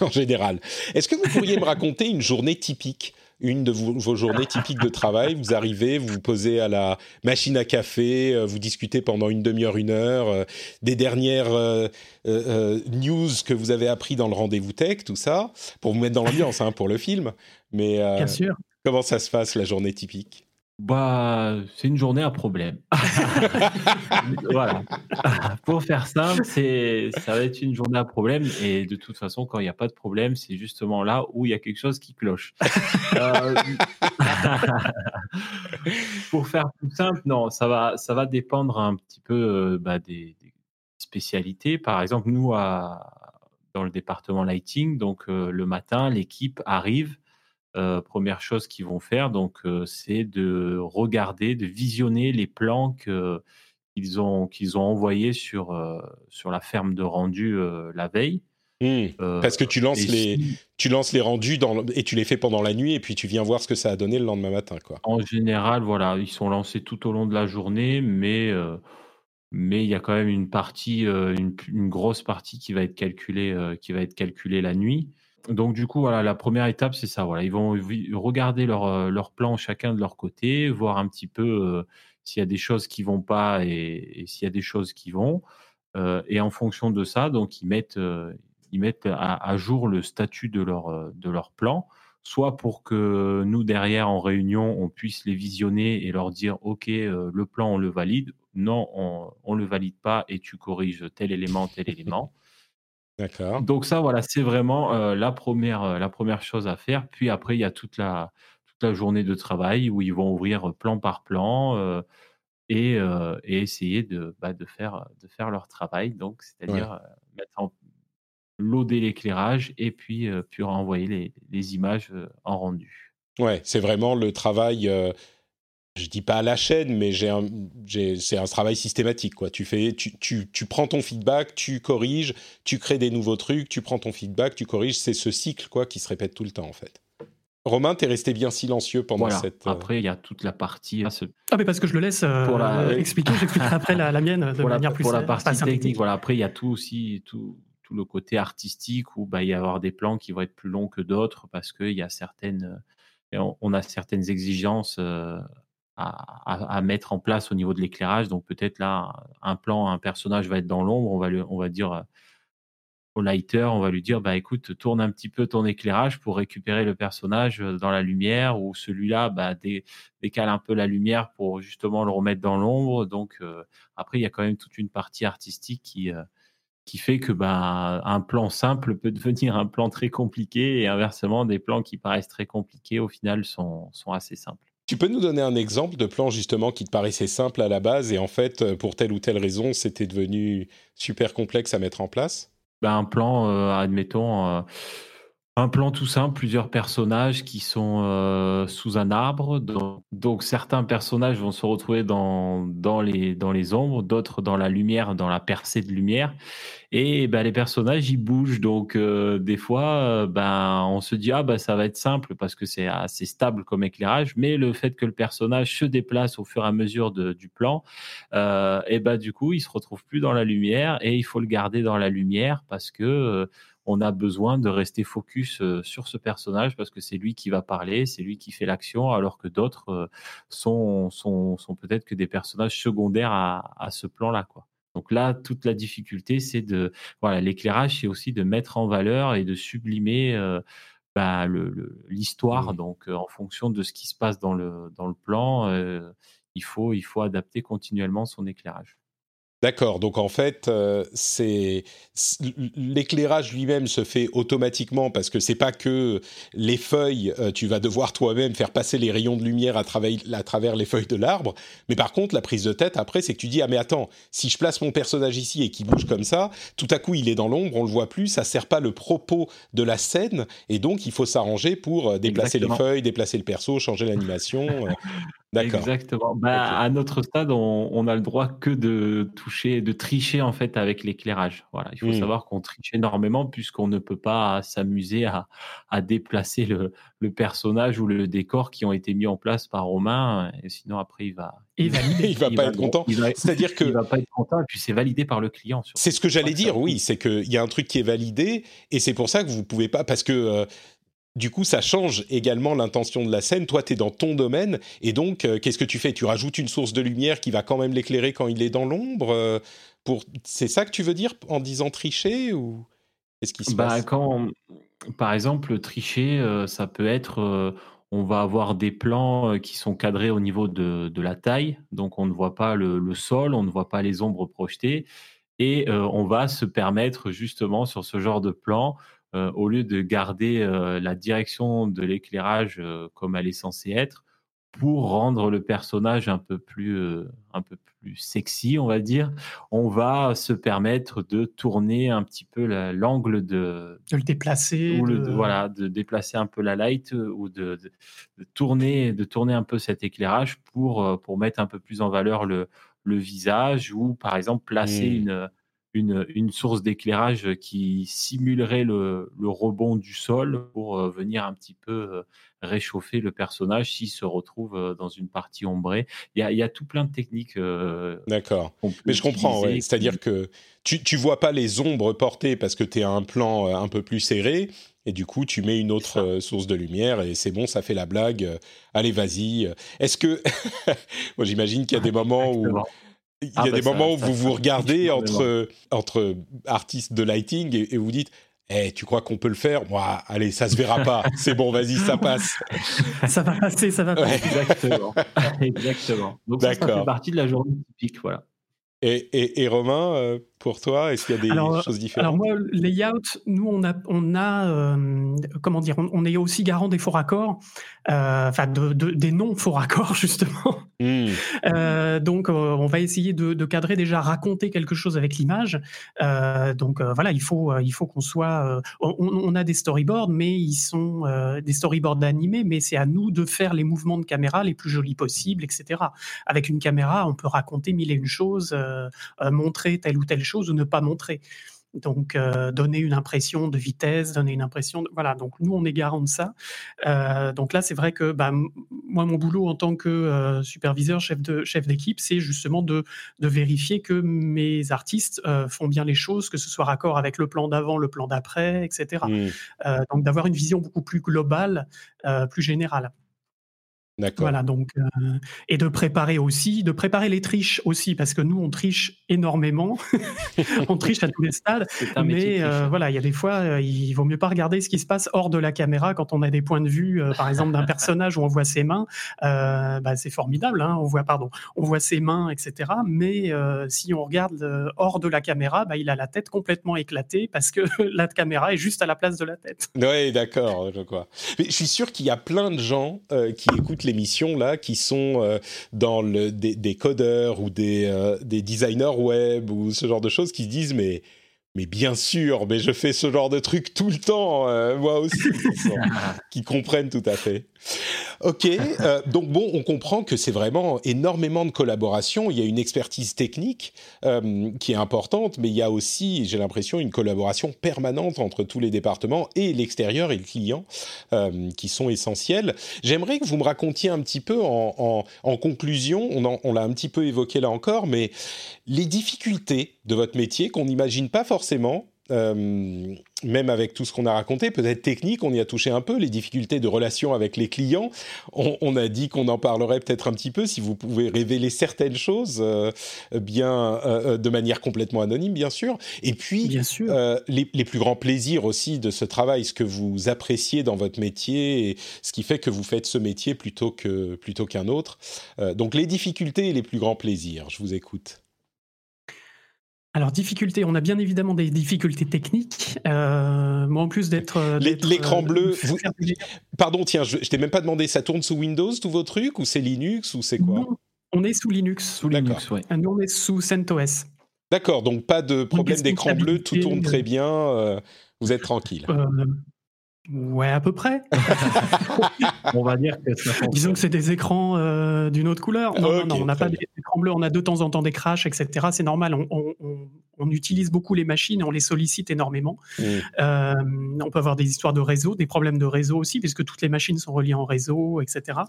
En général. Est-ce que vous pourriez me raconter une journée typique? Une de vos, journées typiques de travail. Vous arrivez, vous vous posez à la machine à café, euh, vous discutez pendant une demi-heure, une heure, euh, des dernières euh, news que vous avez appris dans le rendez-vous tech, tout ça, pour vous mettre dans l'ambiance hein, pour le film. Mais Bien sûr. comment ça se passe la journée typique? Bah, c'est une journée à problème. *laughs* *laughs* voilà. Pour faire simple, c'est, ça va être une journée à problème. Et de toute façon, quand il n'y a pas de problème, c'est justement là où il y a quelque chose qui cloche. *laughs* Euh, pour faire plus simple, non, ça va, ça va dépendre un petit peu euh, bah, des, spécialités. Par exemple, nous, à, dans le département lighting, donc euh, le matin, l'équipe arrive euh, première chose qu'ils vont faire, donc, euh, c'est de regarder, de visionner les plans qu'ils ont, qu'ils ont envoyés sur, euh, sur la ferme de rendu la veille. Mmh. Parce que tu lances, les, tu lances les rendus dans, et tu les fais pendant la nuit et puis tu viens voir ce que ça a donné le lendemain matin. Quoi. En général, voilà, ils sont lancés tout au long de la journée, mais mais il y a quand même une partie, une, une, grosse partie qui va être calculée, qui va être calculée la nuit donc du coup, voilà, la première étape, c'est ça. Voilà, ils vont regarder leur, euh, leur plan chacun de leur côté, voir un petit peu euh, s'il y a des choses qui vont pas et, s'il y a des choses qui vont. Euh, et en fonction de ça, donc ils mettent, ils mettent à, jour le statut de leur, de leur plan, soit pour que nous derrière en réunion, on puisse les visionner et leur dire OK, le plan on le valide, non, on, on le valide pas et tu corriges tel élément, tel élément. D'accord. Donc ça, voilà, c'est vraiment euh, la, première, euh, la première chose à faire. Puis après, il y a toute la, toute la journée de travail où ils vont ouvrir plan par plan euh, et, et, essayer de, bah, de, faire, de faire leur travail. Donc, c'est-à-dire mettre en, loader l'éclairage et puis, puis renvoyer les, les images en rendu. Ouais, c'est vraiment le travail je dis pas à la chaîne, mais j'ai c'est un travail systématique. Quoi. Tu, fais, tu, tu, tu, prends ton feedback, tu corriges, tu crées des nouveaux trucs, tu prends ton feedback, tu corriges. C'est ce cycle quoi, qui se répète tout le temps, en fait. Romain, tu es resté bien silencieux pendant cette. Euh, après, il y a toute la partie. Ah, mais parce que je le laisse pour la... Euh, expliquer, j'expliquerai *laughs* après la, mienne de pour manière plus Pour la partie technique, voilà. Après, il y a tout aussi, tout, tout le côté artistique où bah, il y avoir des plans qui vont être plus longs que d'autres parce qu'il y a certaines, on, a certaines exigences à, mettre en place au niveau de l'éclairage. Donc peut-être là, un plan, un personnage va être dans l'ombre, on va, on va dire au lighter, on va lui dire bah écoute, tourne un petit peu ton éclairage pour récupérer le personnage dans la lumière ou celui-là bah, décale un peu la lumière pour justement le remettre dans l'ombre. Donc après il y a quand même toute une partie artistique qui qui fait que bah, un plan simple peut *laughs* devenir un plan très compliqué et inversement des plans qui paraissent très compliqués au final sont, sont assez simples. Tu peux nous donner un exemple de plan justement qui te paraissait simple à la base et en fait pour telle ou telle raison c'était devenu super complexe à mettre en place? Bah, un plan, euh, admettons, euh, un plan tout simple, plusieurs personnages qui sont euh, sous un arbre. Donc, certains personnages vont se retrouver dans, dans, les, dans les ombres, d'autres dans la lumière, dans la percée de lumière. Et ben, les personnages, ils bougent. Donc, euh, des fois, euh, ben, on se dit, ah, ben, ça va être simple parce que c'est assez stable comme éclairage. Mais le fait que le personnage se déplace au fur et à mesure du plan, euh, et ben, du coup, il se retrouve plus dans la lumière et il faut le garder dans la lumière parce que on a besoin de rester focus sur ce personnage parce que c'est lui qui va parler, c'est lui qui fait l'action, alors que d'autres sont, sont, sont peut-être que des personnages secondaires à, à ce plan-là, quoi. Donc là, toute la difficulté, c'est de voilà, l'éclairage, c'est aussi de mettre en valeur et de sublimer euh, bah, l'histoire. Donc, euh, en fonction de ce qui se passe dans le dans le plan, euh, il faut il faut adapter continuellement son éclairage. D'accord, donc en fait, euh, c'est l'éclairage lui-même se fait automatiquement parce que c'est pas que les feuilles, euh, tu vas devoir toi-même faire passer les rayons de lumière à, à travers les feuilles de l'arbre, mais par contre, la prise de tête après, c'est que tu dis ah mais attends, si je place mon personnage ici et qu'il bouge comme ça, tout à coup il est dans l'ombre, on le voit plus, ça sert pas le propos de la scène. Et donc il faut s'arranger pour euh, déplacer les feuilles, déplacer le perso, changer l'animation. *laughs* Exactement. Bah, À notre stade, on, a le droit que de toucher, de tricher en fait avec l'éclairage. Voilà, il faut mmh. savoir qu'on triche énormément puisqu'on ne peut pas s'amuser à, à, déplacer le, le, personnage ou le décor qui ont été mis en place par Romain. Et sinon, après, il va. Il, *laughs* il va pas être content. C'est-à-dire que il va pas être content et puis c'est validé par le client. C'est ce que j'allais dire. Oui, c'est qu'il y a un truc qui est validé et c'est pour ça que vous pouvez pas parce que euh, du coup, ça change également l'intention de la scène. Toi, tu es dans ton domaine, et donc, euh, qu'est-ce que tu fais? Tu rajoutes une source de lumière qui va quand même l'éclairer quand il est dans l'ombre euh, pour... C'est ça que tu veux dire en disant tricher ou qu'est-ce qui se bah, passe? quand, Par exemple, tricher, euh, ça peut être... on va avoir des plans qui sont cadrés au niveau de, la taille, donc on ne voit pas le, sol, on ne voit pas les ombres projetées, et on va se permettre justement sur ce genre de plan au lieu de garder euh, la direction de l'éclairage euh, comme elle est censée être, pour rendre le personnage un peu plus un peu plus sexy, on va dire, on va se permettre de tourner un petit peu l'angle de de le déplacer, ou de... voilà, de déplacer un peu la light ou de, de, tourner de tourner un peu cet éclairage pour pour mettre un peu plus en valeur le le visage ou par exemple placer mmh. une une, source d'éclairage qui simulerait le, rebond du sol pour euh, venir un petit peu euh, réchauffer le personnage s'il se retrouve euh, dans une partie ombrée. Il y a, tout plein de techniques. D'accord. Mais je comprends, c'est-à-dire que tu ne vois pas les ombres portées parce que tu es à un plan un peu plus serré. Et du coup, tu mets une autre source de lumière et c'est bon, ça fait la blague. allez, vas-y. Est-ce que. *laughs* Moi, j'imagine qu'il y a des moments où il y a ah, des bah, moments où vous vous regardez entre, entre artistes de lighting et, vous dites eh, tu crois qu'on peut le faire? Moi, allez, ça se verra pas. *laughs* C'est bon, vas-y, ça passe. ça va passer, ça va passer. Exactement. *laughs* Exactement. Donc ça, ça fait partie de la journée typique, voilà. Et, et, Romain, euh, pour toi, est-ce qu'il y a des choses différentes? Alors moi, layout, nous on a, on a euh, comment dire, on, est aussi garant des faux raccords, euh, enfin de, des non faux raccords *laughs* justement. Hmm. donc on va essayer de, cadrer déjà, raconter quelque chose avec l'image. donc voilà, il faut, il faut qu'on soit, on, on, a des storyboards, mais ils sont des storyboards animés, mais c'est à nous de faire les mouvements de caméra les plus jolis possibles, etc. Avec une caméra, on peut raconter mille et une choses. Euh, euh, montrer telle ou telle chose ou ne pas montrer. Donc, euh, donner une impression de vitesse, donner une impression de... Voilà, donc nous, on est garant de ça. donc là, c'est vrai que bah, moi, mon boulot en tant que superviseur, chef de chef d'équipe, c'est justement de, de vérifier que mes artistes font bien les choses, que ce soit raccord avec le plan d'avant, le plan d'après, etc. Mmh. donc d'avoir une vision beaucoup plus globale, plus générale. D'accord. Voilà, donc, euh, et de préparer aussi, de préparer les triches aussi, parce que nous, on triche énormément. *laughs* on triche à tous les stades. Mais euh, voilà, il y a des fois, euh, il vaut mieux pas regarder ce qui se passe hors de la caméra quand on a des points de vue, par exemple, d'un *laughs* personnage où on voit ses mains. Bah, c'est formidable, hein, on voit, pardon, on voit ses mains, etc. Mais si on regarde hors de la caméra, bah, il a la tête complètement éclatée parce que *laughs* la caméra est juste à la place de la tête. Oui, d'accord, je crois. Mais je suis sûr qu'il y a plein de gens qui écoutent l'émission là qui sont euh, dans le, des, codeurs ou des, euh, des designers web ou ce genre de choses qui se disent mais mais bien sûr, mais je fais ce genre de truc tout le temps, euh, moi aussi, *laughs* qui comprennent tout à fait. Ok, euh, donc bon, on comprend que c'est vraiment énormément de collaboration. Il y a une expertise technique euh, qui est importante, mais il y a aussi, j'ai l'impression, une collaboration permanente entre tous les départements et l'extérieur et le client qui sont essentiels. J'aimerais que vous me racontiez un petit peu en, conclusion, on, on l'a un petit peu évoqué là encore, mais les difficultés de votre métier qu'on n'imagine pas forcément. Euh, même avec tout ce qu'on a raconté, peut-être technique, on y a touché un peu, les difficultés de relation avec les clients. On, a dit qu'on en parlerait peut-être un petit peu, si vous pouvez révéler certaines choses, euh, bien euh, de manière complètement anonyme, bien sûr. Et puis, bien sûr. Les, les, plus grands plaisirs aussi de ce travail, ce que vous appréciez dans votre métier, et ce qui fait que vous faites ce métier plutôt que plutôt qu'un autre. donc, les difficultés et les plus grands plaisirs. Je vous écoute. Alors, difficulté, on a bien évidemment des difficultés techniques. Euh, moi, en plus d'être. Euh, l'écran euh, bleu. Pardon, tiens, je, ne t'ai même pas demandé, ça tourne sous Windows, tous vos trucs, ou c'est Linux, ou c'est quoi non, On est sous Linux. Sous Linux, oui. Nous, on est sous CentOS. D'accord, donc pas de problème d'écran bleu, tout tourne très bien, vous êtes tranquille. Ouais, à peu près. *laughs* on va dire que Disons que c'est des écrans euh, d'une autre couleur. Non, non, on n'a pas d'écran bleu, on a de temps en temps des crashs, etc. C'est normal. On, on, utilise beaucoup les machines et on les sollicite énormément. Mm. Euh, on peut avoir des histoires de réseau, des problèmes de réseau aussi, puisque toutes les machines sont reliées en réseau, etc.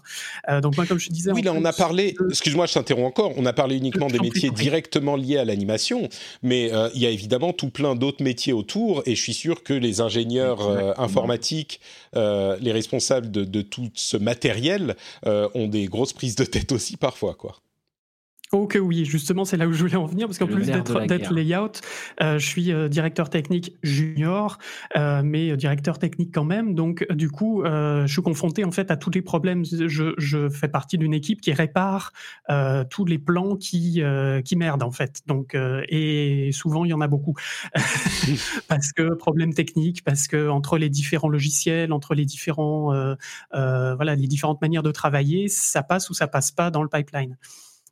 Euh, donc, moi, comme je disais. Oui, là, on a parlé. Excuse-moi, je t'interromps encore. On a parlé uniquement des métiers directement liés à l'animation, mais il y a évidemment tout plein d'autres métiers autour, et je suis sûr que les ingénieurs informatiques euh, les responsables de, tout ce matériel euh, ont des grosses prises de tête aussi parfois, quoi. Oh que oui, justement, c'est là où je voulais en venir, parce qu'en plus d'être layout, euh, je suis euh, directeur technique junior, euh, mais directeur technique quand même. Donc, du coup, je suis confronté en fait à tous les problèmes. Je, je fais partie d'une équipe qui répare tous les plans qui qui merdent en fait. Donc, et souvent il y en a beaucoup, *laughs* parce que problème technique, parce que entre les différents logiciels, entre les différents voilà les différentes manières de travailler, ça passe ou ça passe pas dans le pipeline.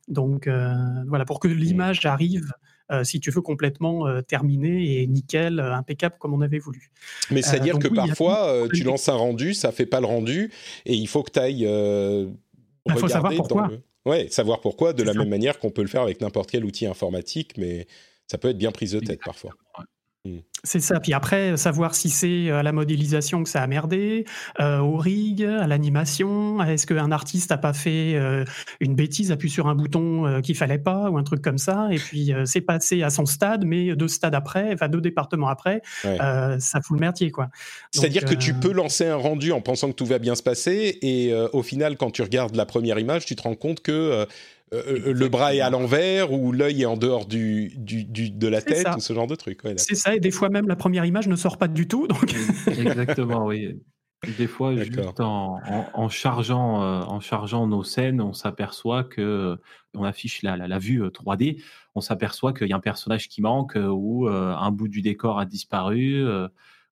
Donc euh, voilà, pour que l'image arrive, euh, si tu veux, complètement euh, terminée et nickel, impeccable comme on avait voulu. Mais c'est-à-dire que parfois, tu lances un rendu, ça fait pas le rendu, et il faut que tu ailles. Il bah, faut savoir pourquoi. Ouais, savoir pourquoi, de la même manière qu'on peut le faire avec n'importe quel outil informatique, mais ça peut être bien prise de tête parfois. Mm. C'est ça. Puis après, savoir si c'est à la modélisation que ça a merdé, euh, au rig, à l'animation. Est-ce qu'un artiste n'a pas fait euh, une bêtise, appuie sur un bouton euh, qu'il fallait pas ou un truc comme ça, et puis c'est passé à son stade, mais deux stades après, enfin deux départements après, ça fout le merdier, quoi. C'est-à-dire que tu peux lancer un rendu en pensant que tout va bien se passer, et au final, quand tu regardes la première image, tu te rends compte que euh, euh, le bras est à l'envers ou l'œil est en dehors du, du, de la tête ou ce genre de truc. c'est ça, et des fois même la première image ne sort pas du tout. Donc... Exactement, oui. Des fois, *laughs* juste en, en, chargeant, euh, en chargeant nos scènes, on s'aperçoit que on affiche la, la, la vue 3D, on s'aperçoit qu'il y a un personnage qui manque ou un bout du décor a disparu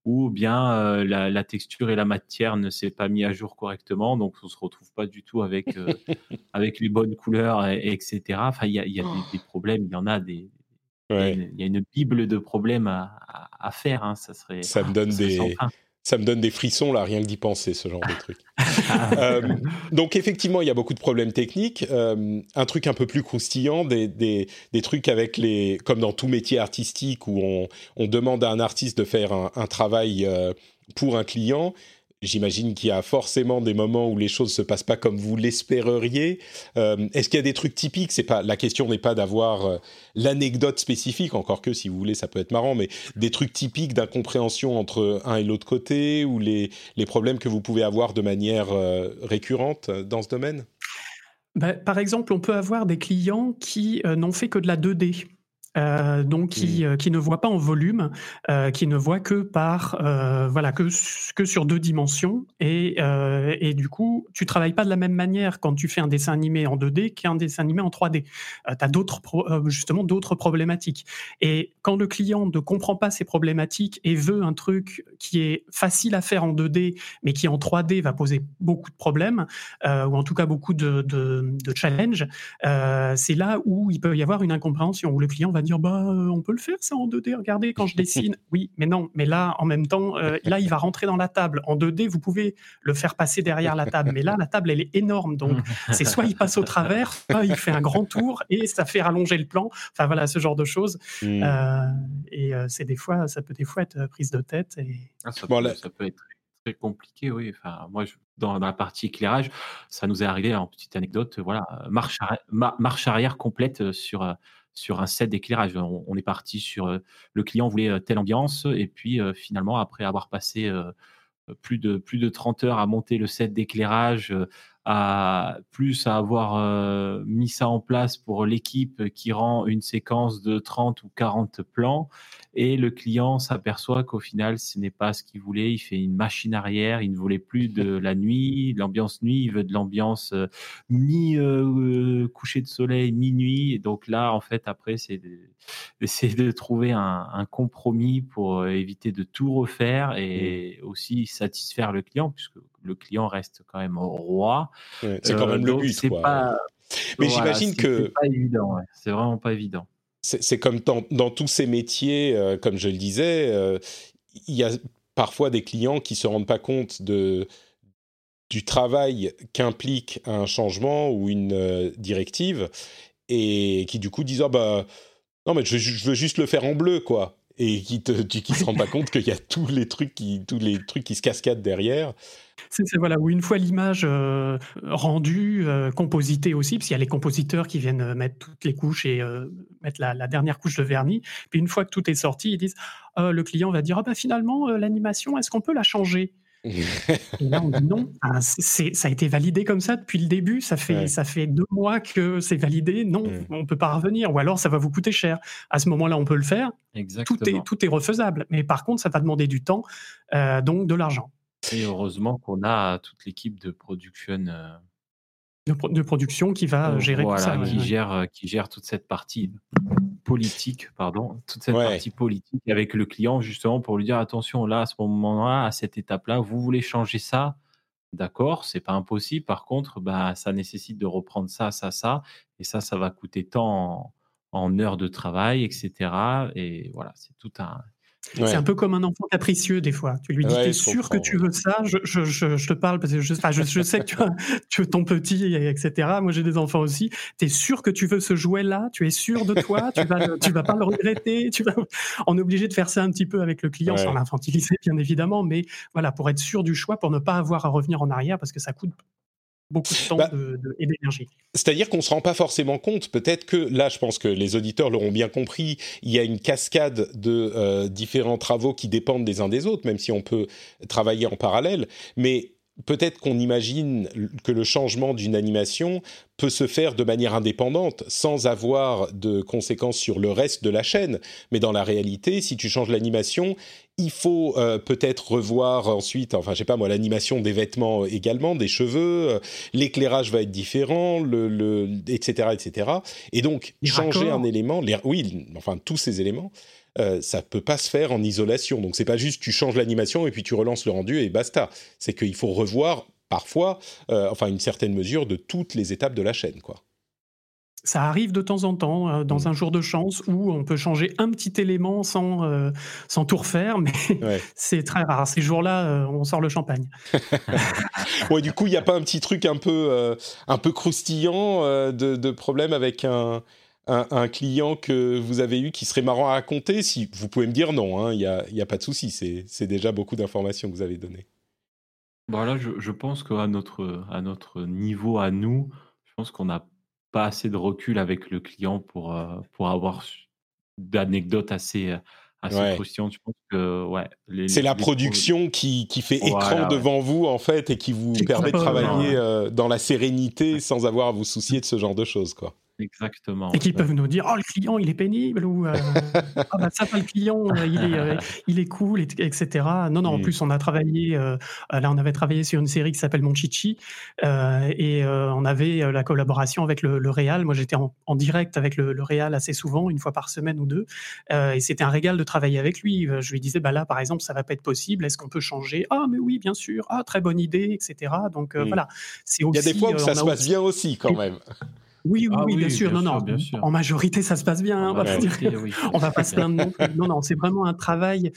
ou bien euh, la, texture et la matière ne s'est pas mis à jour correctement, donc on se retrouve pas du tout avec euh, *laughs* avec les bonnes couleurs, etc. Enfin, il y a, y a des, problèmes, il y en a des. Il y, a une bible de problèmes à, à, faire. Hein, ça serait. Ça me donne des ça me donne des frissons là, rien que d'y penser, ce genre de truc. *laughs* euh, donc effectivement, il y a beaucoup de problèmes techniques. Euh, un truc un peu plus croustillant, des, des, des, trucs avec les, comme dans tout métier artistique où on, on demande à un artiste de faire un, un travail euh, pour un client. J'imagine qu'il y a forcément des moments où les choses se passent pas comme vous l'espéreriez. Euh, est-ce qu'il y a des trucs typiques? C'est pas la question n'est pas d'avoir euh, l'anecdote spécifique, encore que si vous voulez, ça peut être marrant, mais des trucs typiques d'incompréhension entre un et l'autre côté ou les, les problèmes que vous pouvez avoir de manière euh, récurrente dans ce domaine? Bah, par exemple, on peut avoir des clients qui n'ont fait que de la 2D. Euh, donc qui, euh, qui ne voit pas en volume, euh, qui ne voit que par euh, voilà que que sur deux dimensions. Et et du coup tu travailles pas de la même manière quand tu fais un dessin animé en 2D qu'un dessin animé en 3D. tu as d'autres justement d'autres problématiques. Et quand le client ne comprend pas ces problématiques et veut un truc qui est facile à faire en 2D mais qui en 3D va poser beaucoup de problèmes ou en tout cas beaucoup de de, de challenges, c'est là où il peut y avoir une incompréhension où le client va dire bah euh, on peut le faire ça en 2D. Regardez quand je dessine. oui, mais non. Mais là en même temps, euh, là il va rentrer dans la table en 2D. Vous pouvez le faire passer derrière la table, mais là la table elle est énorme. Donc c'est soit il passe au travers, soit il fait un grand tour et ça fait rallonger le plan. Enfin voilà ce genre de choses. Hmm. Euh, et c'est des fois ça peut des fois être prise de tête et ah, ça, peut, ça, peut, être très compliqué. Oui. Enfin moi dans, la partie éclairage, ça nous est arrivé en petite anecdote. Voilà marche marche arrière complète sur sur un set d'éclairage. On, est parti sur euh, le client voulait euh, telle ambiance et puis euh, finalement après avoir passé plus de plus de 30 heures à monter le set d'éclairage à plus à avoir mis ça en place pour l'équipe qui rend une séquence de 30 ou 40 plans et le client s'aperçoit qu'au final, ce n'est pas ce qu'il voulait. Il fait une machine arrière. Il ne voulait plus de *laughs* la nuit, l'ambiance nuit. Il veut de l'ambiance euh, mi euh, coucher de soleil, minuit. Et donc là, en fait, après, c'est d'essayer *laughs* de trouver un, compromis pour euh, éviter de tout refaire et mmh. aussi satisfaire le client, puisque le client reste quand même au roi. c'est quand même le but. Quoi. Mais j'imagine que. C'est pas évident. C'est vraiment pas évident c'est comme dans, tous ces métiers, euh, comme je le disais, euh, il y a parfois des clients qui se rendent pas compte de du travail qu'implique un changement ou une euh, directive et qui du coup disent ah bah non mais je, veux juste le faire en bleu quoi et qui te qui se rendent pas compte qu'il y a tous les trucs qui tous les trucs qui se cascadent derrière c'est voilà, où une fois l'image euh, rendue, euh, compositée aussi, parce qu'il y a les compositeurs qui viennent euh, mettre toutes les couches et mettre la, dernière couche de vernis. Puis une fois que tout est sorti, ils disent le client va dire ah bah finalement l'animation, est-ce qu'on peut la changer? *laughs* et là, on dit non. Ah, ça a été validé comme ça depuis le début. Ça fait, ça fait deux mois que c'est validé. Non, on ne peut pas revenir. Ou alors, ça va vous coûter cher. À ce moment-là, on peut le faire. Tout est, tout est refaisable. Mais par contre, ça va demander du temps, donc de l'argent. Et heureusement qu'on a toute l'équipe de production. Euh, de, production qui va gérer tout ça. Qui, gère, euh, qui gère toute cette partie politique, pardon, toute cette partie politique avec le client, justement, pour lui dire attention, là, à ce moment-là, à cette étape-là, vous voulez changer ça, d'accord, c'est pas impossible. Par contre, bah, ça nécessite de reprendre ça, ça, ça, et ça, ça va coûter tant en, en heures de travail, etc. Et voilà, c'est tout un, c'est un peu comme un enfant capricieux des fois. Tu lui dis, t'es sûr que tu veux ça? Je, je, je, te parle parce que je, sais que tu, as, *laughs* tu veux ton petit, etc. Moi, j'ai des enfants aussi. T'es sûr que tu veux ce jouet-là? Tu es sûr de toi? Tu vas, tu vas pas le regretter? Tu vas... *laughs* On est obligé de faire ça un petit peu avec le client sans l'infantiliser, bien évidemment, mais voilà, pour être sûr du choix, pour ne pas avoir à revenir en arrière parce que ça coûte beaucoup de temps bah, et d'énergie. C'est-à-dire qu'on ne se rend pas forcément compte, peut-être que là, je pense que les auditeurs l'auront bien compris, il y a une cascade de euh, différents travaux qui dépendent des uns des autres, même si on peut travailler en parallèle, mais peut-être qu'on imagine que le changement d'une animation peut se faire de manière indépendante, sans avoir de conséquences sur le reste de la chaîne. Mais dans la réalité, si tu changes l'animation, il faut euh, peut-être revoir ensuite, enfin je sais pas moi, l'animation des vêtements également, des cheveux, euh, l'éclairage va être différent, le, etc., etc. Et donc changer un élément, oui, enfin tous ces éléments, euh, ça peut pas se faire en isolation. Donc c'est pas juste tu changes l'animation et puis tu relances le rendu et basta. C'est qu'il faut revoir parfois, euh, enfin une certaine mesure de toutes les étapes de la chaîne, quoi. Ça arrive de temps en temps, euh, dans mmh. un jour de chance, où on peut changer un petit élément sans, sans tout refaire, mais *laughs* c'est très rare. Ces jours-là, on sort le champagne. *laughs* ouais, du coup, il n'y a pas un petit truc un peu, un peu croustillant de, de, problème avec un, un, client que vous avez eu qui serait marrant à raconter Si vous pouvez me dire non, il hein, n'y a, y a, pas de souci, c'est déjà beaucoup d'informations que vous avez données. Voilà, je, je pense qu'à notre, à notre niveau, à nous, je pense qu'on n'a pas assez de recul avec le client pour, euh, pour avoir d'anecdotes assez, assez Ouais. croustillantes. Je pense que ouais, les, C'est la les production qui, qui fait écran Voilà, ouais. devant vous, en fait, et qui vous permet de travailler euh, dans la sérénité sans avoir à vous soucier de ce genre de choses, quoi. Exactement. Et qui ouais. peuvent nous dire oh le client il est pénible ou euh, *laughs* ah bah ça pas le client il est *laughs* euh, il est cool et- etc non non en plus on a travaillé euh, là on avait travaillé sur une série qui s'appelle Mon Chichi et on avait la collaboration avec le, le Réal moi j'étais en, en direct avec le, le Réal assez souvent une fois par semaine ou deux et c'était un régal de travailler avec lui je lui disais bah là par exemple ça va pas être possible est-ce qu'on peut changer? Ah mais oui bien sûr ah très bonne idée etc donc euh, Mm. voilà c'est Il y a aussi des fois où ça se passe aussi- bien aussi, quand même. Oui, oui, Ah oui, bien sûr. bien non, sûr, non. bien sûr. En majorité, ça se passe bien. hein, on va pas dire- oui. *laughs* on va pas se plaindre non. Non, non, c'est vraiment un travail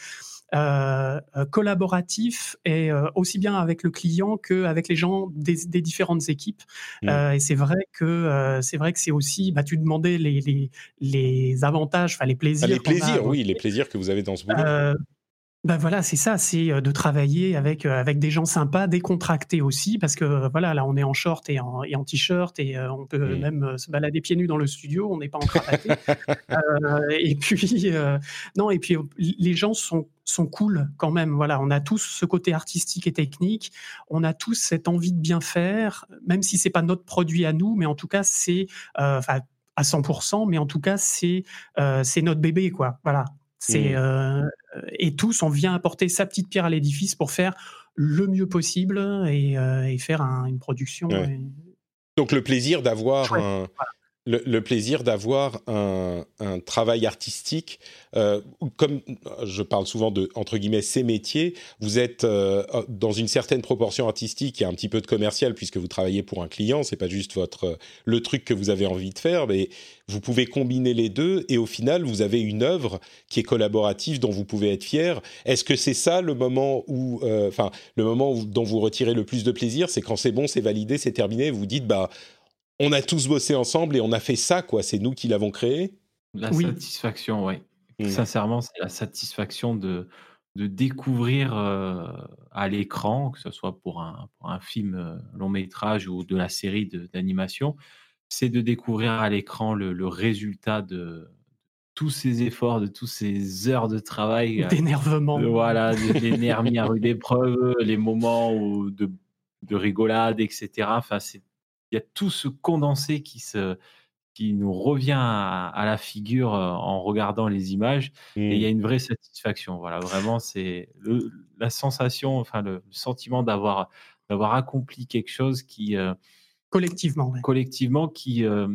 euh, euh, collaboratif et euh, aussi bien avec le client qu'avec les gens des, des différentes équipes. Mm. Euh, et c'est vrai que c'est vrai que c'est aussi. Bah, tu demandais les, les, les avantages, enfin les Ah, plaisirs. les a à plaisirs, oui, les plaisirs que vous avez dans ce boulot. Ben voilà, c'est ça, c'est euh, de travailler avec euh, avec des gens sympas, décontractés aussi, parce que euh, voilà, là on est en short et en, et en t-shirt et euh, on peut Mm. même se balader pieds nus dans le studio, on n'est pas en cravaté. *laughs* Euh, et puis euh, non, et puis les gens sont sont cool quand même. Voilà, on a tous ce côté artistique et technique, on a tous cette envie de bien faire, même si c'est pas notre produit à nous, mais en tout cas c'est à 100%, mais en tout cas c'est c'est notre bébé quoi. Voilà. C'est euh, et tous on vient apporter sa petite pierre à l'édifice pour faire le mieux possible et, euh, et faire un- une production. Ouais. et- Donc le plaisir d'avoir un le, plaisir d'avoir un, travail artistique, euh, comme je parle souvent de entre guillemets ces métiers, vous êtes euh, dans une certaine proportion artistique et un petit peu de commercial puisque vous travaillez pour un client, c'est pas juste votre le truc que vous avez envie de faire, mais vous pouvez combiner les deux et au final vous avez une œuvre qui est collaborative dont vous pouvez être fier. Est-ce que c'est ça le moment où, euh, le moment dont vous retirez le plus de plaisir, c'est quand c'est bon, c'est validé, c'est terminé, vous dites bah on a tous bossé ensemble et on a fait ça, quoi. C'est nous qui l'avons créé. La Oui. satisfaction, oui. Mm. Sincèrement, c'est la satisfaction de, de découvrir euh, à l'écran, que ce soit pour un, pour un film euh, long métrage ou de la série d'animation, c'est de découvrir à l'écran le, le résultat de tous ces efforts, de toutes ces heures de travail. euh, d'énervement. de- voilà, de- les nerfs mis à rude épreuve, les moments où de, de rigolade, etc. Enfin, c'est- il y a tout ce condensé qui se qui nous revient à, à la figure euh, en regardant les images et il y a une vraie satisfaction. Voilà, vraiment, c'est la sensation, enfin le, le sentiment d'avoir d'avoir accompli quelque chose qui euh, Collectivement. ouais. collectivement qui euh,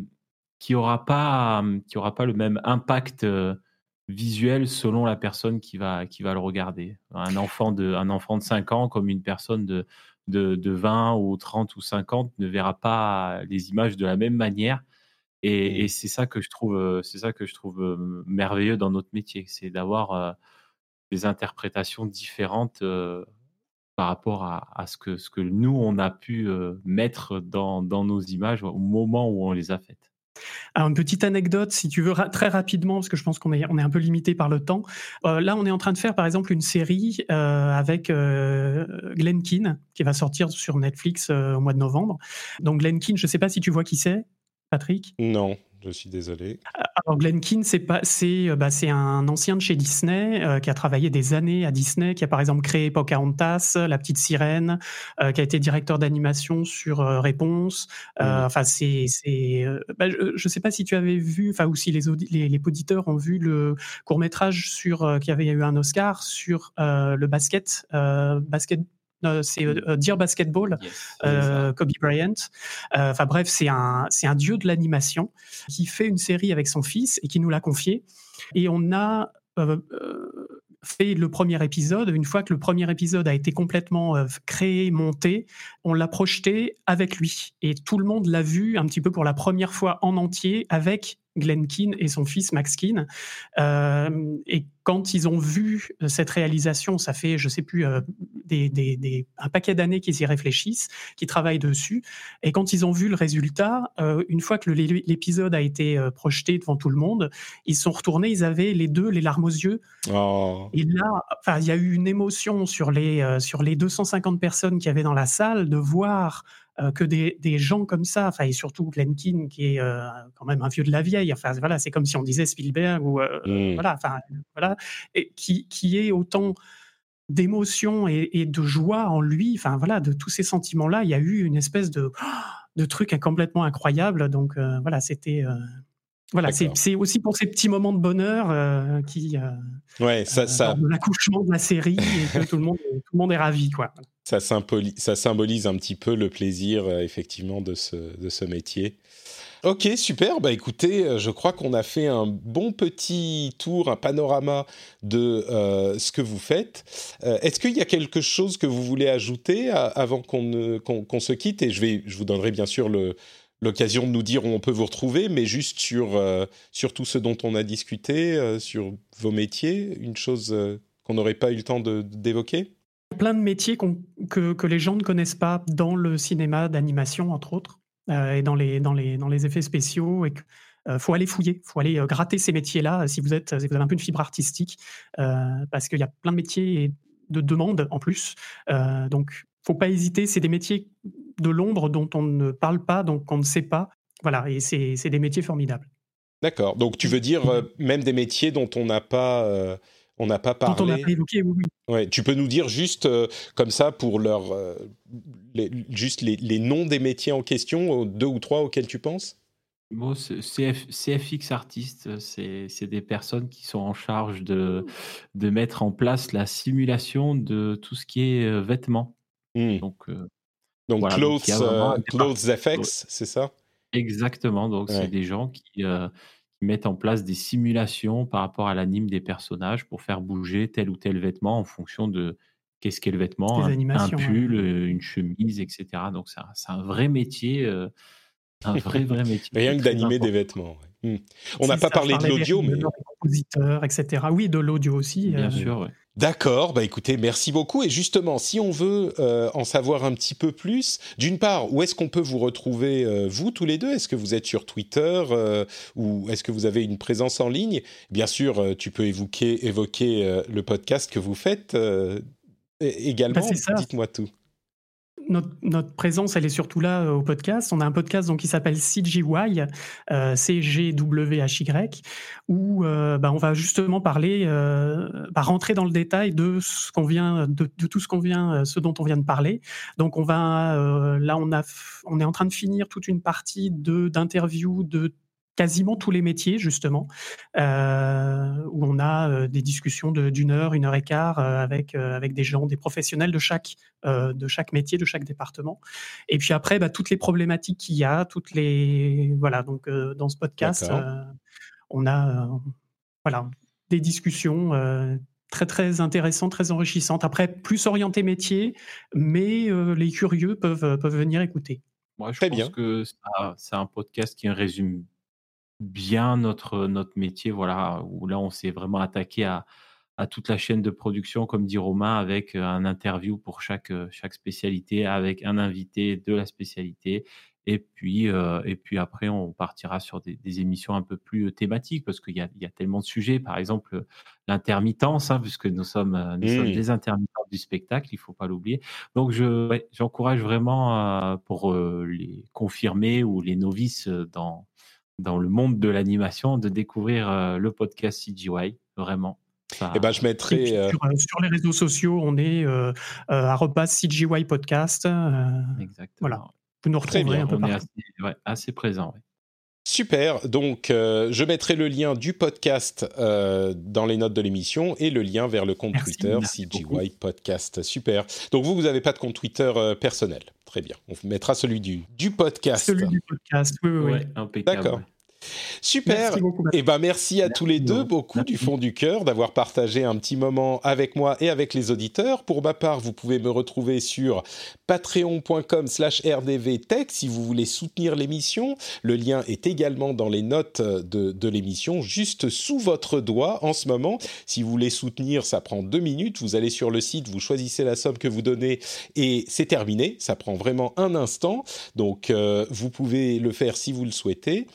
qui aura pas qui aura pas le même impact euh, visuel selon la personne qui va qui va le regarder. Un enfant de un enfant de 5 ans comme une personne de de, de 20 ou 30 ou 50 ne verra pas les images de la même manière. Et, Mm. et c'est ça que je trouve, euh, c'est ça que je trouve euh, merveilleux dans notre métier, c'est d'avoir euh, des interprétations différentes euh, par rapport à, à ce que ce que nous on a pu euh, mettre dans, dans nos images au moment où on les a faites. Alors, une petite anecdote, si tu veux, très rapidement, parce que je pense qu'on est, un peu limité par le temps. Euh, là, on est en train de faire, par exemple, une série euh, avec euh, Keane, qui va sortir sur Netflix euh, au mois de novembre. Donc, Glenn Keane, je ne sais pas si tu vois qui c'est, Patrick? Non, je suis désolé. Alors Glenn Keane, c'est pas, c'est, euh, bah, c'est un ancien de chez Disney euh, qui a travaillé des années à Disney, qui a par exemple créé Pocahontas, La Petite Sirène, euh, qui a été directeur d'animation sur euh, Réponse. Euh, Mhm. Enfin, c'est, c'est, euh, bah, je, je sais pas si tu avais vu, enfin ou si les, les, les auditeurs ont vu le court métrage sur euh, qui avait eu un Oscar sur euh, le basket, euh, basket. Euh, c'est euh, Dear Basketball, euh, Kobe Bryant. Euh, Enfin bref, c'est un, c'est un dieu de l'animation qui fait une série avec son fils et qui nous l'a confié. Et on a euh, euh, fait le premier épisode. Une fois que le premier épisode a été complètement euh, créé, monté, on l'a projeté avec lui. Et tout le monde l'a vu un petit peu pour la première fois en entier avec Glenn Keane et son fils Max Keane. Euh, et quand ils ont vu cette réalisation, ça fait, je sais plus, des, un paquet d'années qu'ils y réfléchissent, qu'ils travaillent dessus. Et quand ils ont vu le résultat, une fois que l'épisode a été projeté devant tout le monde, ils sont retournés, ils avaient les deux les larmes aux yeux. Oh. Et là, il y a eu une émotion sur les, sur les 250 personnes qui avaient dans la salle de voir euh, que des, gens comme ça, enfin, et surtout Glenkin, qui est euh, quand même un vieux de la vieille, enfin, voilà, c'est comme si on disait Spielberg, ou euh, mmh. voilà, enfin, voilà, et qui, qui est autant d'émotion et, de joie en lui, enfin, voilà, de tous ces sentiments-là, il y a eu une espèce de, *gasps* de truc complètement incroyable, donc voilà, c'était. Voilà, c'est aussi pour ces petits moments de bonheur qui, ouais, ça, ça... l'accouchement de la série, et que *laughs* tout le monde, tout le monde est ravi, quoi ça, ça symbolise un petit peu le plaisir, euh, effectivement, de ce, de ce métier. Ok, super. Bah écoutez, euh, je crois qu'on a fait un bon petit tour, un panorama de euh, ce que vous faites. Est-ce qu'il y a quelque chose que vous voulez ajouter avant qu'on qu'on se quitte? Et je, vais, je vous donnerai bien sûr l'occasion de nous dire où on peut vous retrouver, mais juste sur, sur tout ce dont on a discuté, sur vos métiers, une chose qu'on n'aurait pas eu le temps d'évoquer? Plein de métiers que, que, les gens ne connaissent pas dans le cinéma d'animation, entre autres, euh, et dans les, dans, les, dans les effets spéciaux. Et euh, faut aller fouiller, faut aller euh, gratter ces métiers-là si vous vous avez un peu une fibre artistique, parce qu'il y a plein de métiers de demande en plus. Faut pas hésiter. C'est des métiers de l'ombre dont on ne parle pas, donc on ne sait pas. Voilà, et c'est des métiers formidables. D'accord. Donc, tu veux dire même des métiers dont on n'a pas on n'a pas parlé. on n'a pas évoqué, oui. Ouais, tu peux nous dire juste euh, comme ça pour leur, euh, les, juste les, noms des métiers en question, deux ou trois auxquels tu penses? Bon, CFX artistes, c'est des personnes qui sont en charge de, de mettre en place la simulation de tout ce qui est euh, vêtements. Hmm. Donc, donc clothes, effects, c'est ça? Exactement. Donc, c'est des gens qui, mettent en place des simulations par rapport à l'anime des personnages pour faire bouger tel ou tel vêtement en fonction de qu'est-ce qu'est le vêtement, un, pull, euh, une chemise, etc. Donc c'est un, vrai métier, euh, un *laughs* vrai vrai métier. Rien que d'animer des vêtements. Hmm. On n'a pas parlé de l'audio, mais compositeurs, etc. Oui, de l'audio aussi. Bien euh, sûr. Ouais. D'accord, bah écoutez, merci beaucoup. Et justement, si on veut euh, en savoir un petit peu plus, d'une part, où est-ce qu'on peut vous retrouver, euh, vous tous les deux? Est-ce que vous êtes sur Twitter euh, ou est-ce que vous avez une présence en ligne? Bien sûr, tu peux évoquer, évoquer le podcast que vous faites également. Bah, Dites-moi tout notre, présence, elle est surtout là euh, au podcast. On a un podcast donc, qui s'appelle CGY, euh, C-G-W-H-Y, où euh, bah, on va justement parler, euh, bah, rentrer dans le détail de ce qu'on vient, de, tout ce qu'on vient, ce dont on vient de parler. Donc, on va, là, on a, on est en train de finir toute une partie d'interviews de quasiment tous les métiers, justement, euh, où on a euh, des discussions d'une heure, une heure et quart euh, avec, avec des gens, des professionnels de chaque, de chaque métier, de chaque département. Et puis après, bah, toutes les problématiques qu'il y a, toutes les. Voilà, donc dans ce podcast, on a voilà, des discussions très très intéressantes, très enrichissantes. Après, plus orienté métier, mais les curieux peuvent, peuvent venir écouter. Moi, je pense que c'est un podcast qui résume bien notre, notre métier, voilà, où là, on s'est vraiment attaqué à, à toute la chaîne de production, comme dit Romain, avec un interview pour chaque, chaque spécialité, avec un invité de la spécialité. Et puis, et puis après, on partira sur des, émissions un peu plus thématiques parce qu'il y a, y a, tellement de sujets. Par exemple, l'intermittence, hein, puisque nous sommes, nous sommes mmh. des intermittents du spectacle, il faut pas l'oublier. Donc, je, j'encourage vraiment pour les confirmer ou les novices dans, dans le monde de l'animation de découvrir euh, le podcast CGY, vraiment. Ça... Eh ben, je mettrai. Euh, euh, sur, les réseaux sociaux, on est euh, CGY Podcast. Exactement. Voilà. Vous nous retrouverez un peu On est assez, ouais, assez présent. Super. Donc, je mettrai le lien du podcast dans les notes de l'émission et le lien vers le compte Twitter CGY Podcast. Super. Donc, vous, vous n'avez pas de compte Twitter personnel. Très bien. On mettra celui du, du podcast. Celui du podcast, oui, oui. oui. D'accord. Super. Et ben merci à tous les deux beaucoup Merci. du fond du cœur d'avoir partagé un petit moment avec moi et avec les auditeurs. Pour ma part, vous pouvez me retrouver sur patreon.com/rdvtech si vous voulez soutenir l'émission. Le lien est également dans les notes de, de l'émission, juste sous votre doigt en ce moment. Si vous voulez soutenir, ça prend deux minutes. Vous allez sur le site, vous choisissez la somme que vous donnez et c'est terminé. Ça prend vraiment un instant. Donc euh, vous pouvez le faire si vous le souhaitez.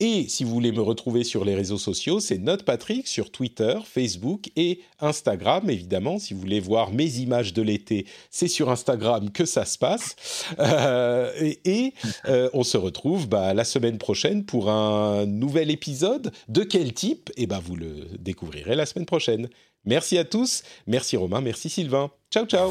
Et si vous voulez me retrouver sur les réseaux sociaux, c'est Note Patrick sur Twitter, Facebook et Instagram. Évidemment, si vous voulez voir mes images de l'été, c'est sur Instagram que ça se passe. Euh, et euh, on se retrouve bah, la semaine prochaine pour un nouvel épisode. De quel type? Eh ben, vous le découvrirez la semaine prochaine. Merci à tous. Merci Romain. Merci Sylvain. Ciao, ciao.